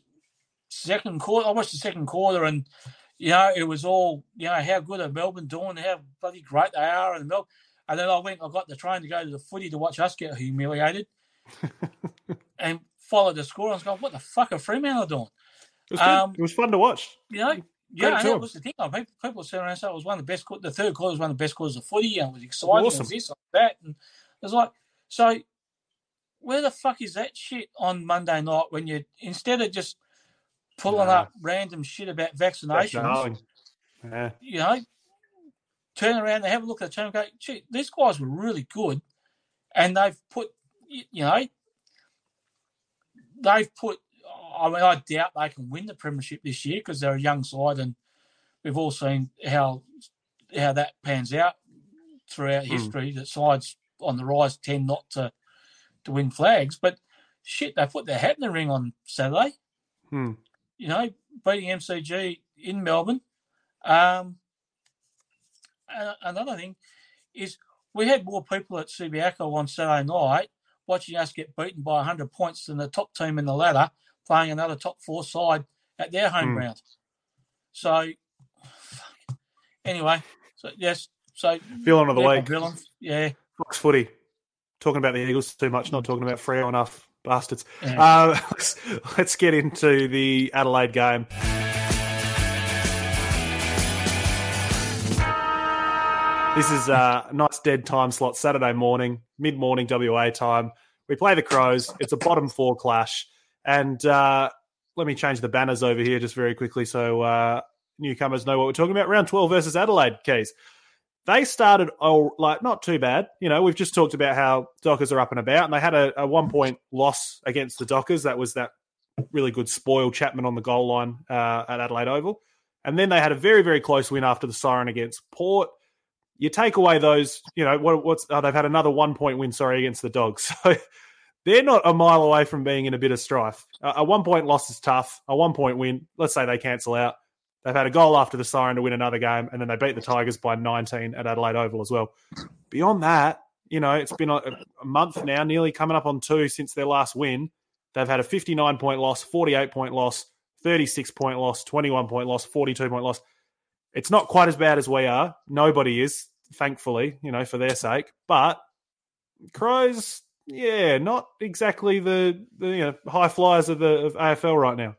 second quarter. I watched the second quarter, and you know it was all you know how good are Melbourne doing, how bloody great they are, and Mel. And then I went, I got the train to go to the footy to watch us get humiliated, and followed the score. I was going, what the fuck are Fremantle doing? It was, um, it was fun to watch. You know, yeah, and that was the thing. I mean, people said around it was one of the best. The third quarter was one of the best quarters of footy, and it was exciting. Awesome. It was this, that, and it was like so where the fuck is that shit on Monday night when you instead of just pulling nah. up random shit about vaccinations, yeah. you know, turn around and have a look at the team and go, gee, these guys were really good, and they've put, you know, they've put. I mean, I doubt they can win the premiership this year because they're a young side, and we've all seen how how that pans out throughout mm. history. That sides on the rise tend not to to win flags. But shit, they put their hat in the ring on Saturday. Hmm. You know, beating MCG in Melbourne. Um, another thing is we had more people at Subiaco on Saturday night watching us get beaten by 100 points than the top team in the ladder playing another top four side at their home hmm. ground. So, anyway, so yes, so villain of the week, villain, yeah, Fox Footy talking about the Eagles too much, not talking about Freo enough, bastards. Yeah. Uh, let's, let's get into the Adelaide game. This is a nice dead time slot, Saturday morning, mid morning WA time. We play the Crows. It's a bottom four clash. And uh, let me change the banners over here just very quickly so uh, newcomers know what we're talking about. Round 12 versus Adelaide, Keys they started oh like not too bad. You know, we've just talked about how Dockers are up and about, and they had a, a one point loss against the Dockers. That was that really good spoil Chapman on the goal line uh, at Adelaide Oval, and then they had a very very close win after the siren against Port. You take away those, you know, what, what's oh, they've had another one point win, sorry, against the Dogs. So they're not a mile away from being in a bit of strife. a one point loss is tough. A one point win, let's say they cancel out They've had a goal after the siren to win another game, and then they beat the Tigers by 19 at Adelaide Oval as well. Beyond that, you know, it's been a, a month now, nearly coming up on two since their last win. They've had a 59 point loss, 48 point loss, 36 point loss, 21 point loss, 42 point loss. It's not quite as bad as we are. Nobody is, thankfully, you know, for their sake. But Crows, yeah, not exactly the, the you know, high flyers of the of AFL right now.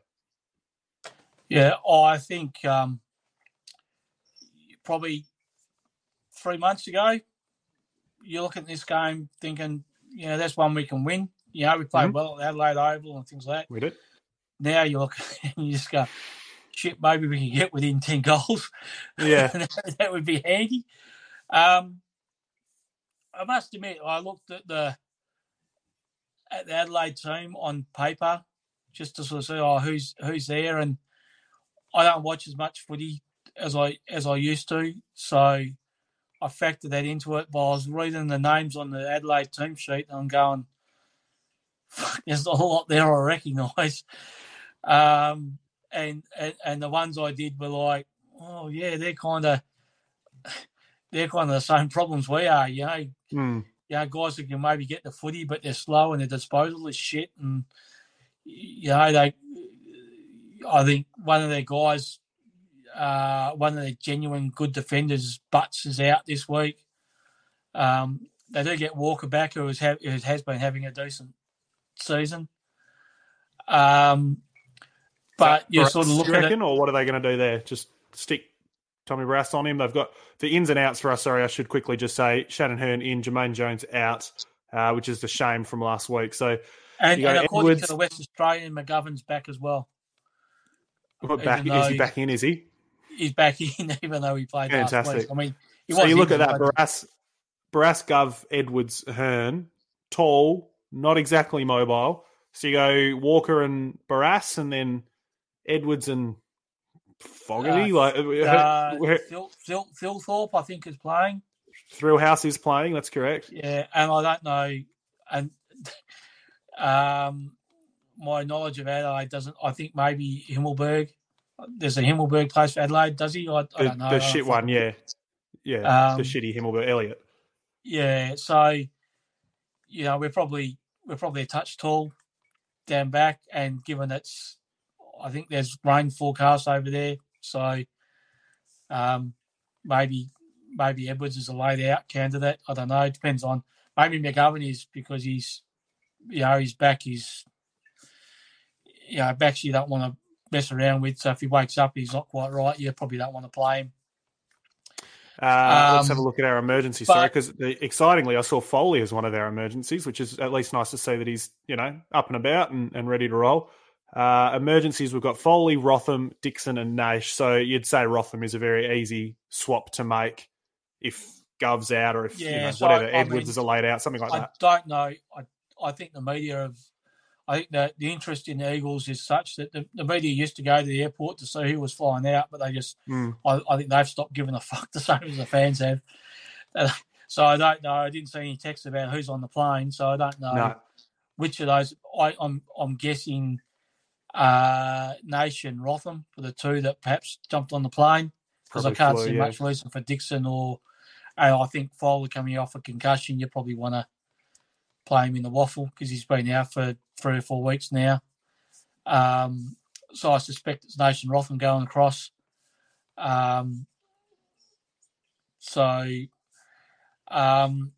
Yeah, oh, I think um, probably three months ago, you look at this game thinking, you know, that's one we can win. You know, we played mm-hmm. well at Adelaide Oval and things like that. We did. Now you look and you just go, shit, maybe we can get within 10 goals. Yeah. that would be handy. Um, I must admit, I looked at the at the Adelaide team on paper just to sort of see, oh, who's who's there, and I don't watch as much footy as I as I used to, so I factored that into it. But I was reading the names on the Adelaide team sheet, and I'm going, there's a lot there I recognise. Um, and, and and the ones I did were like, oh yeah, they're kind of they're kind of the same problems we are, you know. Mm. You know, guys that can maybe get the footy, but they're slow and their disposal is shit, and you know they I think one of their guys, uh, one of their genuine good defenders, Butts, is out this week. Um, they do get Walker back, who has, ha- who has been having a decent season. Um, but you sort of look at it, or what are they going to do there? Just stick Tommy Barrass on him. They've got the ins and outs for us. Sorry, I should quickly just say Shannon Hurn in, Jamaine Jones out, uh, which is the shame from last week. So, and, and according Edwards, to the West Australian, McGovern's back as well. What, back, is he back in? Is he? He's back in, even though he played Fantastic. last week. I mean, so you look at that: Barrass, Barrass, Gov, Edwards, Hurn, tall, not exactly mobile. So you go Walker and Barrass, and then Edwards and Fogarty. Uh, like Uh, Phil, Phil, Thilthorpe, I think, is playing. Thrillhouse is playing. That's correct. Yeah, and I don't know, and um, my knowledge of Adelaide doesn't. I think maybe Himmelberg. There's a Himmelberg place for Adelaide, does he? I, I The, don't know. the shit one, yeah, yeah, Um, the shitty Himmelberg Elliot. Yeah, so you know we're probably we're probably a touch tall down back, and given it's, I think there's rain forecast over there, so um, maybe maybe Edwards is a laid out candidate. I don't know. It depends on maybe McGovern is because he's you know his back is you know backs you don't want to mess around with. So if he wakes up, he's not quite right. You probably don't want to play him. Uh, let's Um, have a look at our emergency but- story because excitingly, I saw Foley as one of our emergencies, which is at least nice to see that he's you know up and about and, and ready to roll. Uh, emergencies, we've got Foley, Rotham, Dixon, and Nash. So you'd say Rotham is a very easy swap to make if Gov's out or if you know, so whatever I- I Edwards mean, is a laid out, something like I that. I don't know. I I think the media have. I think that the interest in the Eagles is such that the, the media used to go to the airport to see who was flying out, but they just. Mm. I, I think they've stopped giving a fuck the same as the fans have. So I don't know. I didn't see any text about who's on the plane, so I don't know No. which of those. I, I'm I'm guessing uh, Nation Rotham for the two that perhaps jumped on the plane because I can't flew, see yeah. much reason for Dixon or. I think Foley coming off a concussion, you probably want to play him in the WAFL because he's been out for three or four weeks now. Um, so I suspect it's Nation Rotham going across. Um, so, um,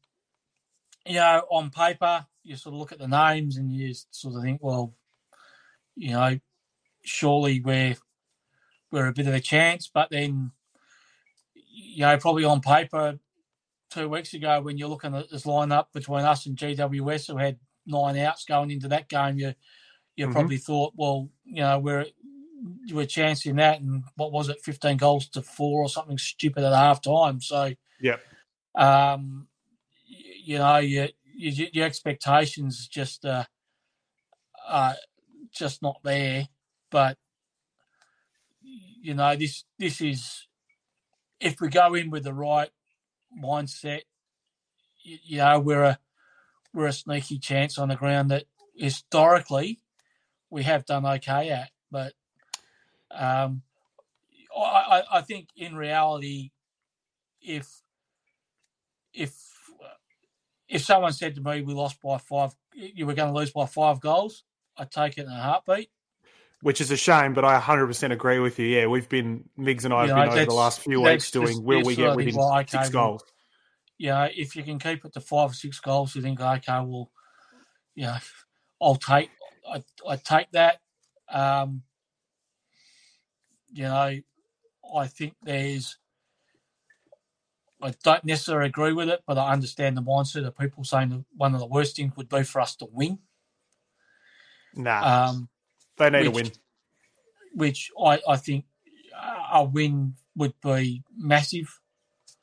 you know, on paper, you sort of look at the names and you sort of think, well, you know, surely we're we're a bit of a chance, but then, you know, probably on paper, two weeks ago when you're looking at this lineup between us and GWS, who had nine outs going into that game, you you Mhm. probably thought, well, you know, we're we're chancing that, and what was it, fifteen goals to four or something stupid at half time. So, yeah, um, y- you know, your your, your expectations just uh, uh, just not there. But you know, this this is if we go in with the right mindset, you, know, we're a we're a sneaky chance on the ground that historically we have done okay at. But um, I, I, I think in reality, if if if someone said to me we lost by five, you were going to lose by five goals, I'd take it in a heartbeat. Which is a shame, but I 100% agree with you. Yeah, we've been, Migs and I have You know, been over the last few weeks doing, will we get within okay, six well, goals? know, if you can keep it to five or six goals, you think, okay, well, you know, I'll take, I, I take that. Um, you know, I think there's, I don't necessarily agree with it, but I understand the mindset of people saying that one of the worst things would be for us to win. Nah, Um, they need which- a win. which I, I think a win would be massive.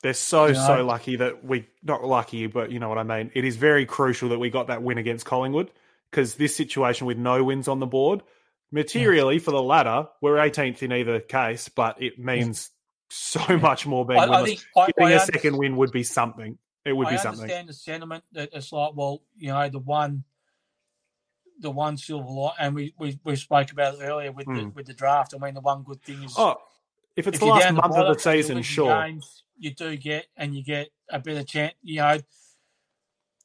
They're so you so lucky that we not lucky, but you know what I mean. It is very crucial that we got that win against Collingwood because this situation with no wins on the board, materially for the ladder, we're 18th in either case, but it means so much more being I, I think I, Getting I a second win would be something. It would I be understand something. the sentiment that it's like, well, you know, the one, the one silver light, and we we, we spoke about it earlier with the Hmm. with the draft. I mean, the one good thing is, Oh, if it's if the last down the month of the season, sure. games, you do get and you get a better chance. You know,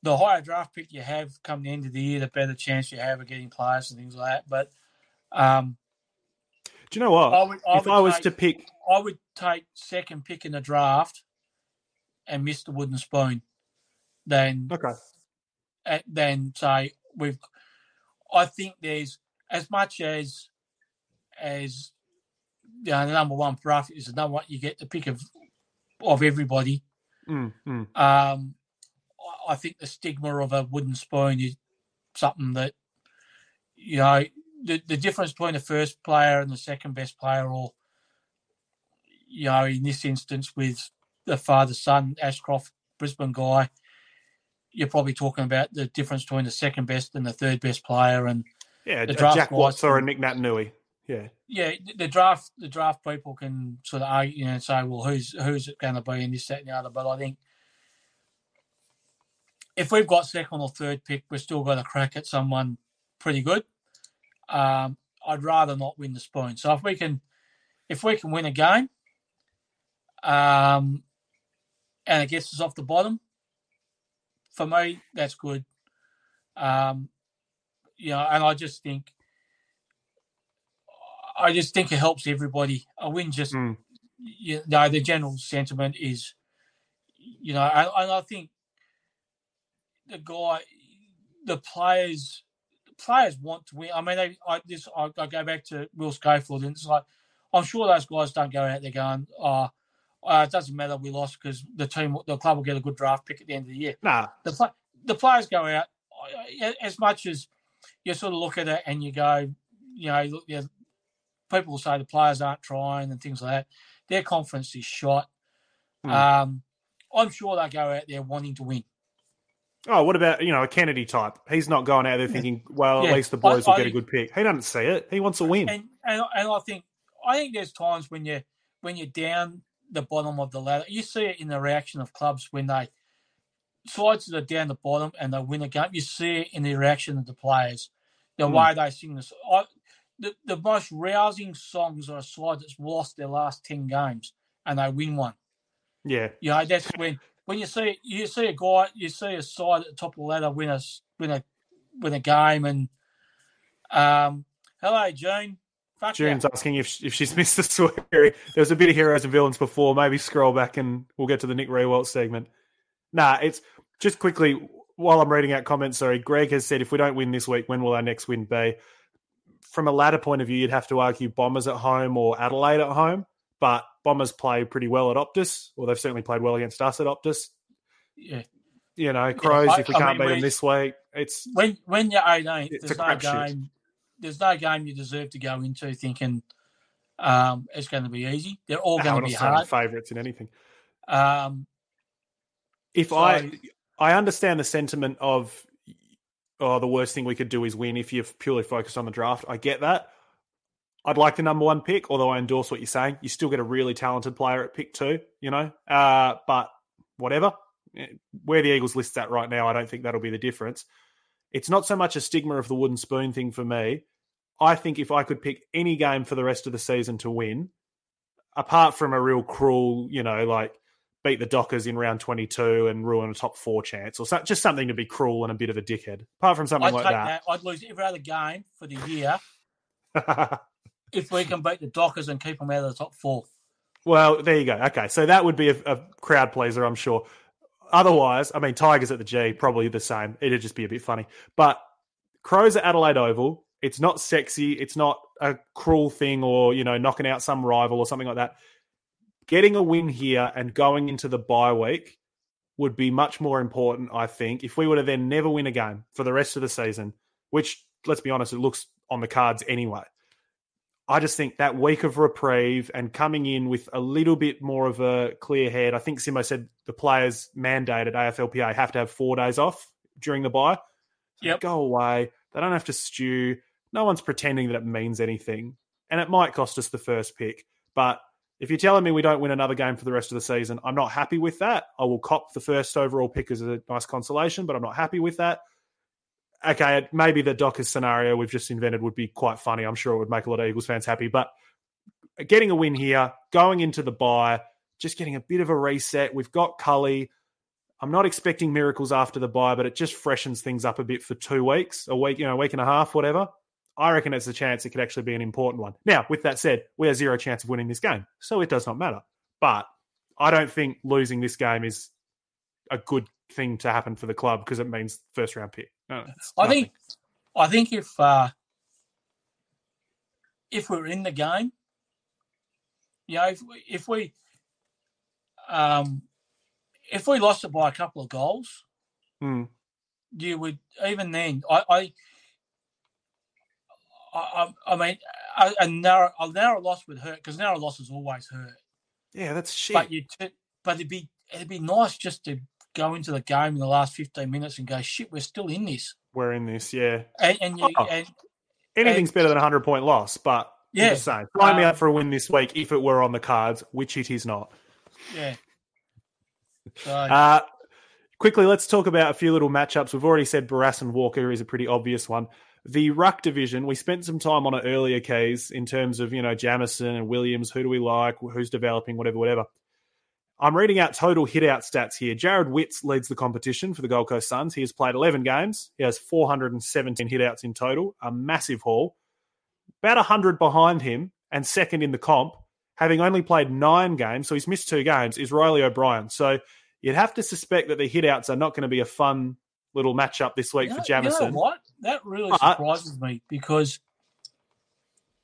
the higher draft pick you have come the end of the year, the better chance you have of getting players and things like that. But um, Do you know what? I would, I if I was take- to pick, I would take second pick in the draft and miss the wooden spoon Then okay, than say we've. I think there's as much as as you know, the number one draft is the number one you get the pick of of everybody. mm, mm. Um, I- I think the stigma of a wooden spoon is something that you know the the difference between the first player and the second best player, or you know, in this instance with the father son Ashcroft Brisbane guy, you're probably talking about the difference between the second best and the third best player, and Yeah, the draft Jack Watts or a Nick Naitanui. Yeah. yeah, the draft the draft people can sort of argue, you know say, well, who's who's it going to be and this that and the other. But I think if we've got second or third pick, we've still got a crack at someone pretty good. Um, I'd rather not win the spoon. So if we can, if we can win a game, um, and it gets us off the bottom, for me that's good. Um, you know, and I just think, I just think it helps everybody. A win just, Mm. you know, the general sentiment is, you know, and, and I think the guy, the players, the players want to win. I mean, they, I this I, I go back to Will Schofield, and it's like I'm sure those guys don't go out there going, "Oh, uh, it doesn't matter, we lost because the team, the club will get a good draft pick at the end of the year." Nah. The the players go out uh, as much as you sort of look at it and you go, you know, look, you know, people will say the players aren't trying and things like that. Their confidence is shot. Hmm. Um, I'm sure they go out there wanting to win. Oh, what about you know a Kennedy type? He's not going out there thinking, well, Yeah. at least the boys I- will I get a good pick. He doesn't see it. He wants a win. And, and and I think I think there's times when you when you're down the bottom of the ladder, you see it in the reaction of clubs when they sides that are down the bottom and they win a game. You see it in the reaction of the players, the Hmm. way they sing this. I, the the most rousing songs are a side that's lost their last ten games and they win one. yeah, You know, that's when when you see you see a guy, you see a side at the top of the ladder win a win a win a game, and um, hello, June. Fuck June's yeah. asking if if she's missed the swearing. There was a bit of heroes and villains before. Maybe scroll back and we'll get to the Nick Riewoldt segment. Nah, it's just quickly while I'm reading out comments. Sorry, Greg has said if we don't win this week, when will our next win be? From a ladder point of view, you'd have to argue Bombers at home or Adelaide at home, but Bombers play pretty well at Optus, or they've certainly played well against us at Optus. Yeah. You know, Crows. I- if we I can't mean, beat them this week, it's When when you're 18, It's there's a no game. There's no game you deserve to go into thinking um, it's going to be easy. They're all going to be hard. favourites in anything. Um, if So- I I understand the sentiment of oh the worst thing we could do is win if you're purely focused on the draft. I get that. I'd like the number one pick, although I endorse what you're saying. You still get a really talented player at pick two, you know. Uh, but whatever. Eh, Where the Eagles list at right now, I don't think that'll be the difference. It's not so much a stigma of the wooden spoon thing for me. I think if I could pick any game for the rest of the season to win, apart from a real cruel, you know, like beat the Dockers in round 22 and ruin a top four chance or so, just something to be cruel and a bit of a dickhead. Apart from something I'd like that. that. I'd lose every other game for the year if we can beat the Dockers and keep them out of the top four. well, there you go. Okay. So that would be a, a crowd pleaser, I'm sure. Otherwise, I mean, Tigers at the G, probably the same. It'd just be a bit funny. But Crows at Adelaide Oval, it's not sexy. It's not a cruel thing or, you know, knocking out some rival or something like that. Getting a win here and going into the bye week would be much more important, I think, if we were to then never win a game for the rest of the season, which, let's be honest, it looks on the cards anyway. I just think that week of reprieve and coming in with a little bit more of a clear head. I think Simo said the players mandated AFLPA have to have four days off during the bye. Yep. Go away. They don't have to stew. No one's pretending that it means anything. And it might cost us the first pick. But if you're telling me we don't win another game for the rest of the season, I'm not happy with that. I will cop the first overall pick as a nice consolation, but I'm not happy with that. Okay, maybe the Dockers scenario we've just invented would be quite funny. I'm sure it would make a lot of Eagles fans happy. But getting a win here, going into the bye, just getting a bit of a reset. We've got Culley. I'm not expecting miracles after the bye, but it just freshens things up a bit for two weeks, a week, you know, a week and a half, whatever. I reckon it's a chance it could actually be an important one. Now, with that said, we have zero chance of winning this game, so it does not matter. But I don't think losing this game is a good thing to happen for the club because it means first round pick. No, I think, I think if uh, if we're in the game, you know, if we, if we um, if we lost it by a couple of goals, Hmm. you would even then. I I I, I- mean, a, a narrow a narrow loss would hurt because narrow losses always hurt. yeah, that's shit. But you, but it'd be it'd be nice just to go into the game in the last fifteen minutes and go, shit, we're still in this. We're in this, yeah. and, and you Oh. and anything's better than a hundred point loss. But yeah, just saying, sign um, me up for a win this week if it were on the cards, which it is not. Yeah. So. Uh, quickly, let's talk about a few little matchups. We've already said Barrass and Walker is a pretty obvious one. The ruck division, we spent some time on it earlier, case in terms of you know Jamieson and Williams. Who do we like? Who's developing? Whatever, whatever. I'm reading out total hit out stats here. Jarrod Witts leads the competition for the Gold Coast Suns. He has played 11 games. He has 417 hit outs in total, a massive haul. About 100 behind him and second in the comp, having only played nine games, so he's missed two games, is Riley O'Brien. So you'd have to suspect that the hit outs are not going to be a fun little matchup this week you know, for Jamieson. You know what? That really surprises me because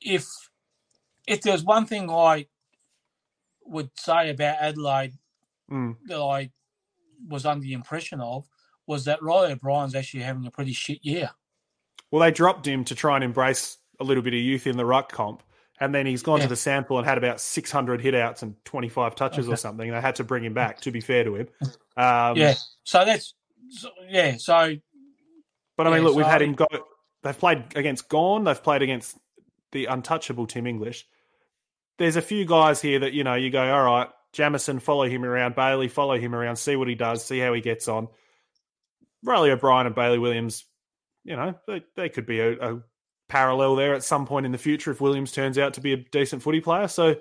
if if there's one thing I would say about Adelaide mm. that I was under the impression of was that Riley O'Brien's actually having a pretty shit year. Well, they dropped him to try and embrace a little bit of youth in the ruck comp. And then he's gone yeah. to the SANFL and had about 600 hitouts and 25 touches okay. or something. They had to bring him back, to be fair to him. Um, yeah. So that's, so, yeah. So. But I mean, yeah, look, we've had him go. They've played against Gawn. They've played against the untouchable Tim English there's a few guys here that you know you go, all right, Jamieson, follow him around, Bailey, follow him around, see what he does, see how he gets on. Riley O'Brien and Bailey Williams, you know, they, they could be a, a parallel there at some point in the future if Williams turns out to be a decent footy player. So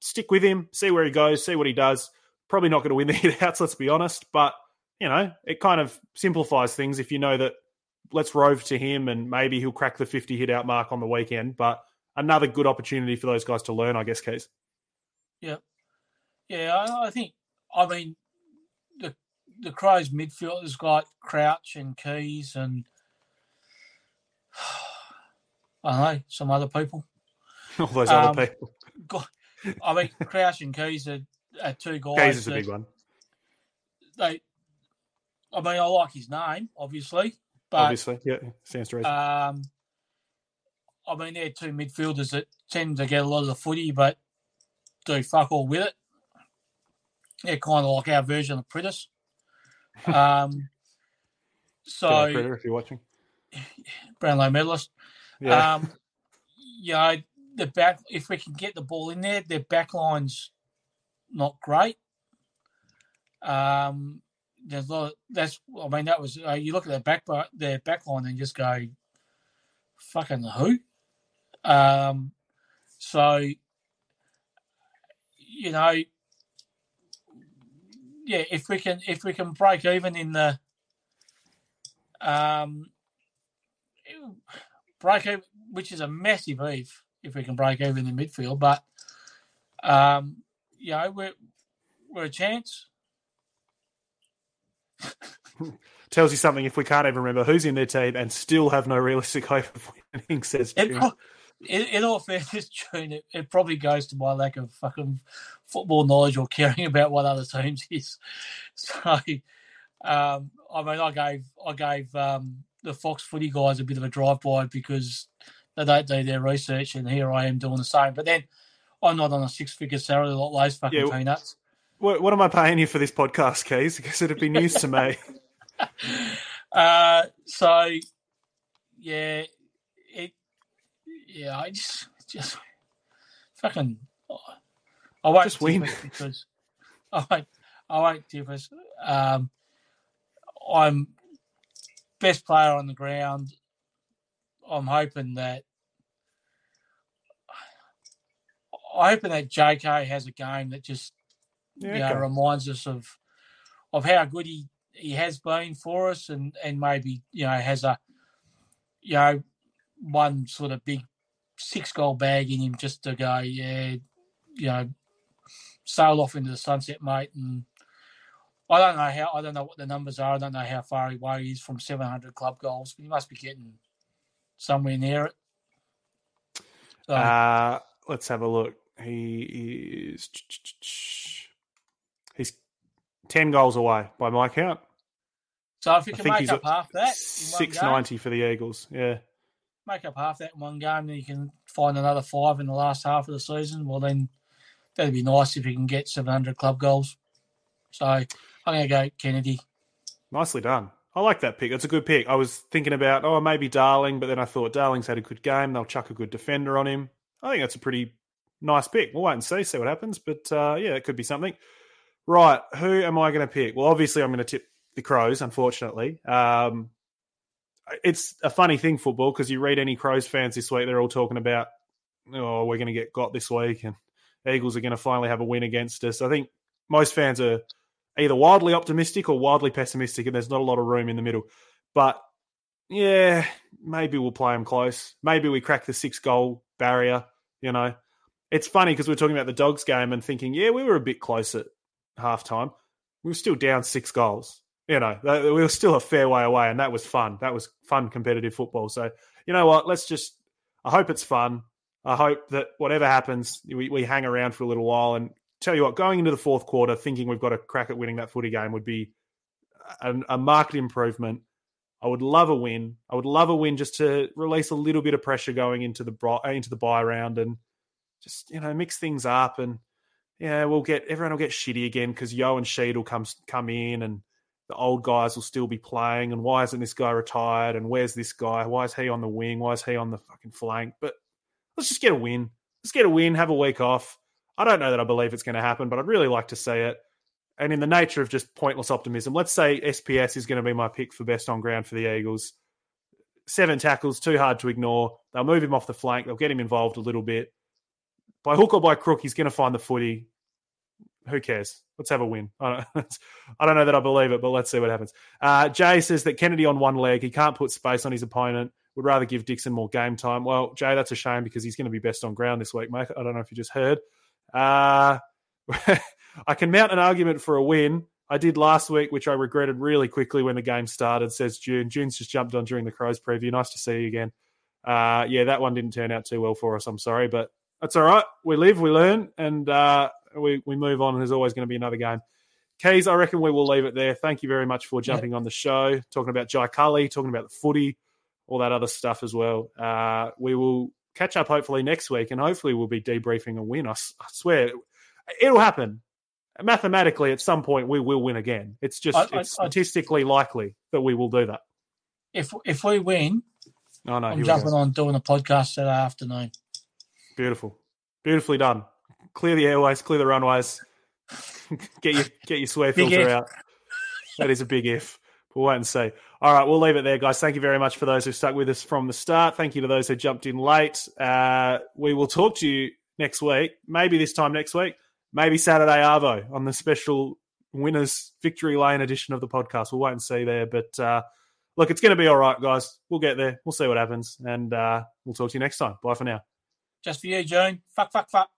stick with him, see where he goes, see what he does. Probably not going to win the hitouts, let's be honest, but you know, it kind of simplifies things if you know that let's rove to him and maybe he'll crack the 50 hit out mark on the weekend. But another good opportunity for those guys to learn, I guess, Keys. Yeah. Yeah, I, I think, I mean, the the Crows midfield has got Crouch and Keays and I don't know, some other people. All those um, other people. I mean, Crouch and Keays are, are two guys. Keays is a big one. They, I mean, I like his name, obviously. But, obviously, yeah, sounds right. Um, I mean, they're two midfielders that tend to get a lot of the footy, but do fuck all with it. They're kind of like our version of Priddis. Um, so, Critter, if you're watching, Brownlow medalist. Yeah. Um, you know, the back. If we can get the ball in there, their backline's not great. Um, there's a lot. Of, that's. I mean, that was. Uh, you look at their back, their backline, and just go, fucking who? Um, so, you know, yeah, if we can if we can break even in the um, break even, which is a massive if if we can break even in the midfield, but um, you know, we're we're a chance. Tells you something if we can't even remember who's in their team and still have no realistic hope of winning, says it, in, in all fairness, June, it, it, probably goes to my lack of fucking football knowledge or caring about what other teams is. So, um, I mean, I gave I gave um, the Fox Footy guys a bit of a drive by because they don't do their research, and here I am doing the same. But then I'm not on a six figure salary like those fucking yeah, peanuts. What, what am I paying you for this podcast, Keys? Because it'd be news to me. uh, so, yeah, yeah, I just just fucking I won't just win because I won't I won't. Um, I'm best player on the ground. I'm hoping that I'm hoping that JK has a game that just yeah, you know okay. reminds us of of how good he, he has been for us and, and maybe, you know, has a you know, one sort of big six goal bag in him just to go, yeah, you know, sail off into the sunset, mate. And I don't know how, I don't know what the numbers are. I don't know how far away he is from 700 club goals, but he must be getting somewhere near it. So, uh, let's have a look. He is, he's 10 goals away by my count. So if you can make up half that, 690 for the Eagles, yeah make up half that in one game, then you can find another five in the last half of the season. Well, then that'd be nice if you can get 700 club goals. So I'm going to go Kennedy. Nicely done. I like that pick. It's a good pick. I was thinking about, oh, maybe Darling, but then I thought Darling's had a good game. They'll chuck a good defender on him. I think that's a pretty nice pick. We'll wait and see, see what happens. But uh, yeah, it could be something. Right. Who am I going to pick? Well, obviously, I'm going to tip the Crows, unfortunately. Um, it's a funny thing, football, because you read any Crows fans this week, they're all talking about, oh, we're going to get got this week and Eagles are going to finally have a win against us. I think most fans are either wildly optimistic or wildly pessimistic, and there's not a lot of room in the middle. But yeah, maybe we'll play them close. Maybe we crack the six goal barrier. You know, it's funny because we are talking about the Dogs game and thinking, yeah, we were a bit close at halftime. We were still down six goals. You know, we were still a fair way away, and that was fun. That was fun competitive football. So, you know what? Let's just. I hope it's fun. I hope that whatever happens, we, we hang around for a little while and tell you what, going into the fourth quarter, thinking we've got a crack at winning that footy game would be a, a marked improvement. I would love a win. I would love a win just to release a little bit of pressure going into the uh, into the bye round and just you know mix things up and yeah we'll get everyone will get shitty again because Yeo and Sheed will come come in and the old guys will still be playing and why isn't this guy retired and where's this guy why is he on the wing why is he on the fucking flank but let's just get a win let's get a win have a week off I don't know that I believe it's going to happen, but I'd really like to see it. And in the nature of just pointless optimism, let's say SPS is going to be my pick for best on ground for the Eagles. Seven tackles, too hard to ignore. They'll move him off the flank. They'll get him involved a little bit. By hook or by crook, he's going to find the footy. Who cares? Let's have a win. I don't, I don't know that I believe it, but let's see what happens. Uh, Jay says that Kennedy on one leg, he can't put space on his opponent. Would rather give Dixon more game time. Well, Jay, that's a shame because he's going to be best on ground this week, mate. I don't know if you just heard. Uh, I can mount an argument for a win. I did last week, which I regretted really quickly when the game started, says June. June's just jumped on during the Crows preview. Nice to see you again. Uh, yeah, that one didn't turn out too well for us. I'm sorry, but that's all right. We live, we learn, and uh, we, we move on. And there's always going to be another game. Keys, I reckon we will leave it there. Thank you very much for jumping yeah. on the show, talking about Jai Culley, talking about the footy, all that other stuff as well. Uh, we will catch up hopefully next week, and hopefully we'll be debriefing a win. I, I swear it'll happen. Mathematically, at some point, we will win again. It's just I, it's I, statistically likely that we will do that. If if we win, oh, no, I'm jumping on doing a podcast that afternoon. Beautiful, beautifully done. Clear the airways, clear the runways. get your get your swear filter out. That is a big if. We'll wait and see. All right, we'll leave it there, guys. Thank you very much for those who stuck with us from the start. Thank you to those who jumped in late. Uh, we will talk to you next week, maybe this time next week, maybe Saturday Arvo on the special winners victory lane edition of the podcast. We'll wait and see there. But uh, look, it's going to be all right, guys. We'll get there. We'll see what happens, and uh, we'll talk to you next time. Bye for now. Just for you, Joan. Fuck, fuck, fuck.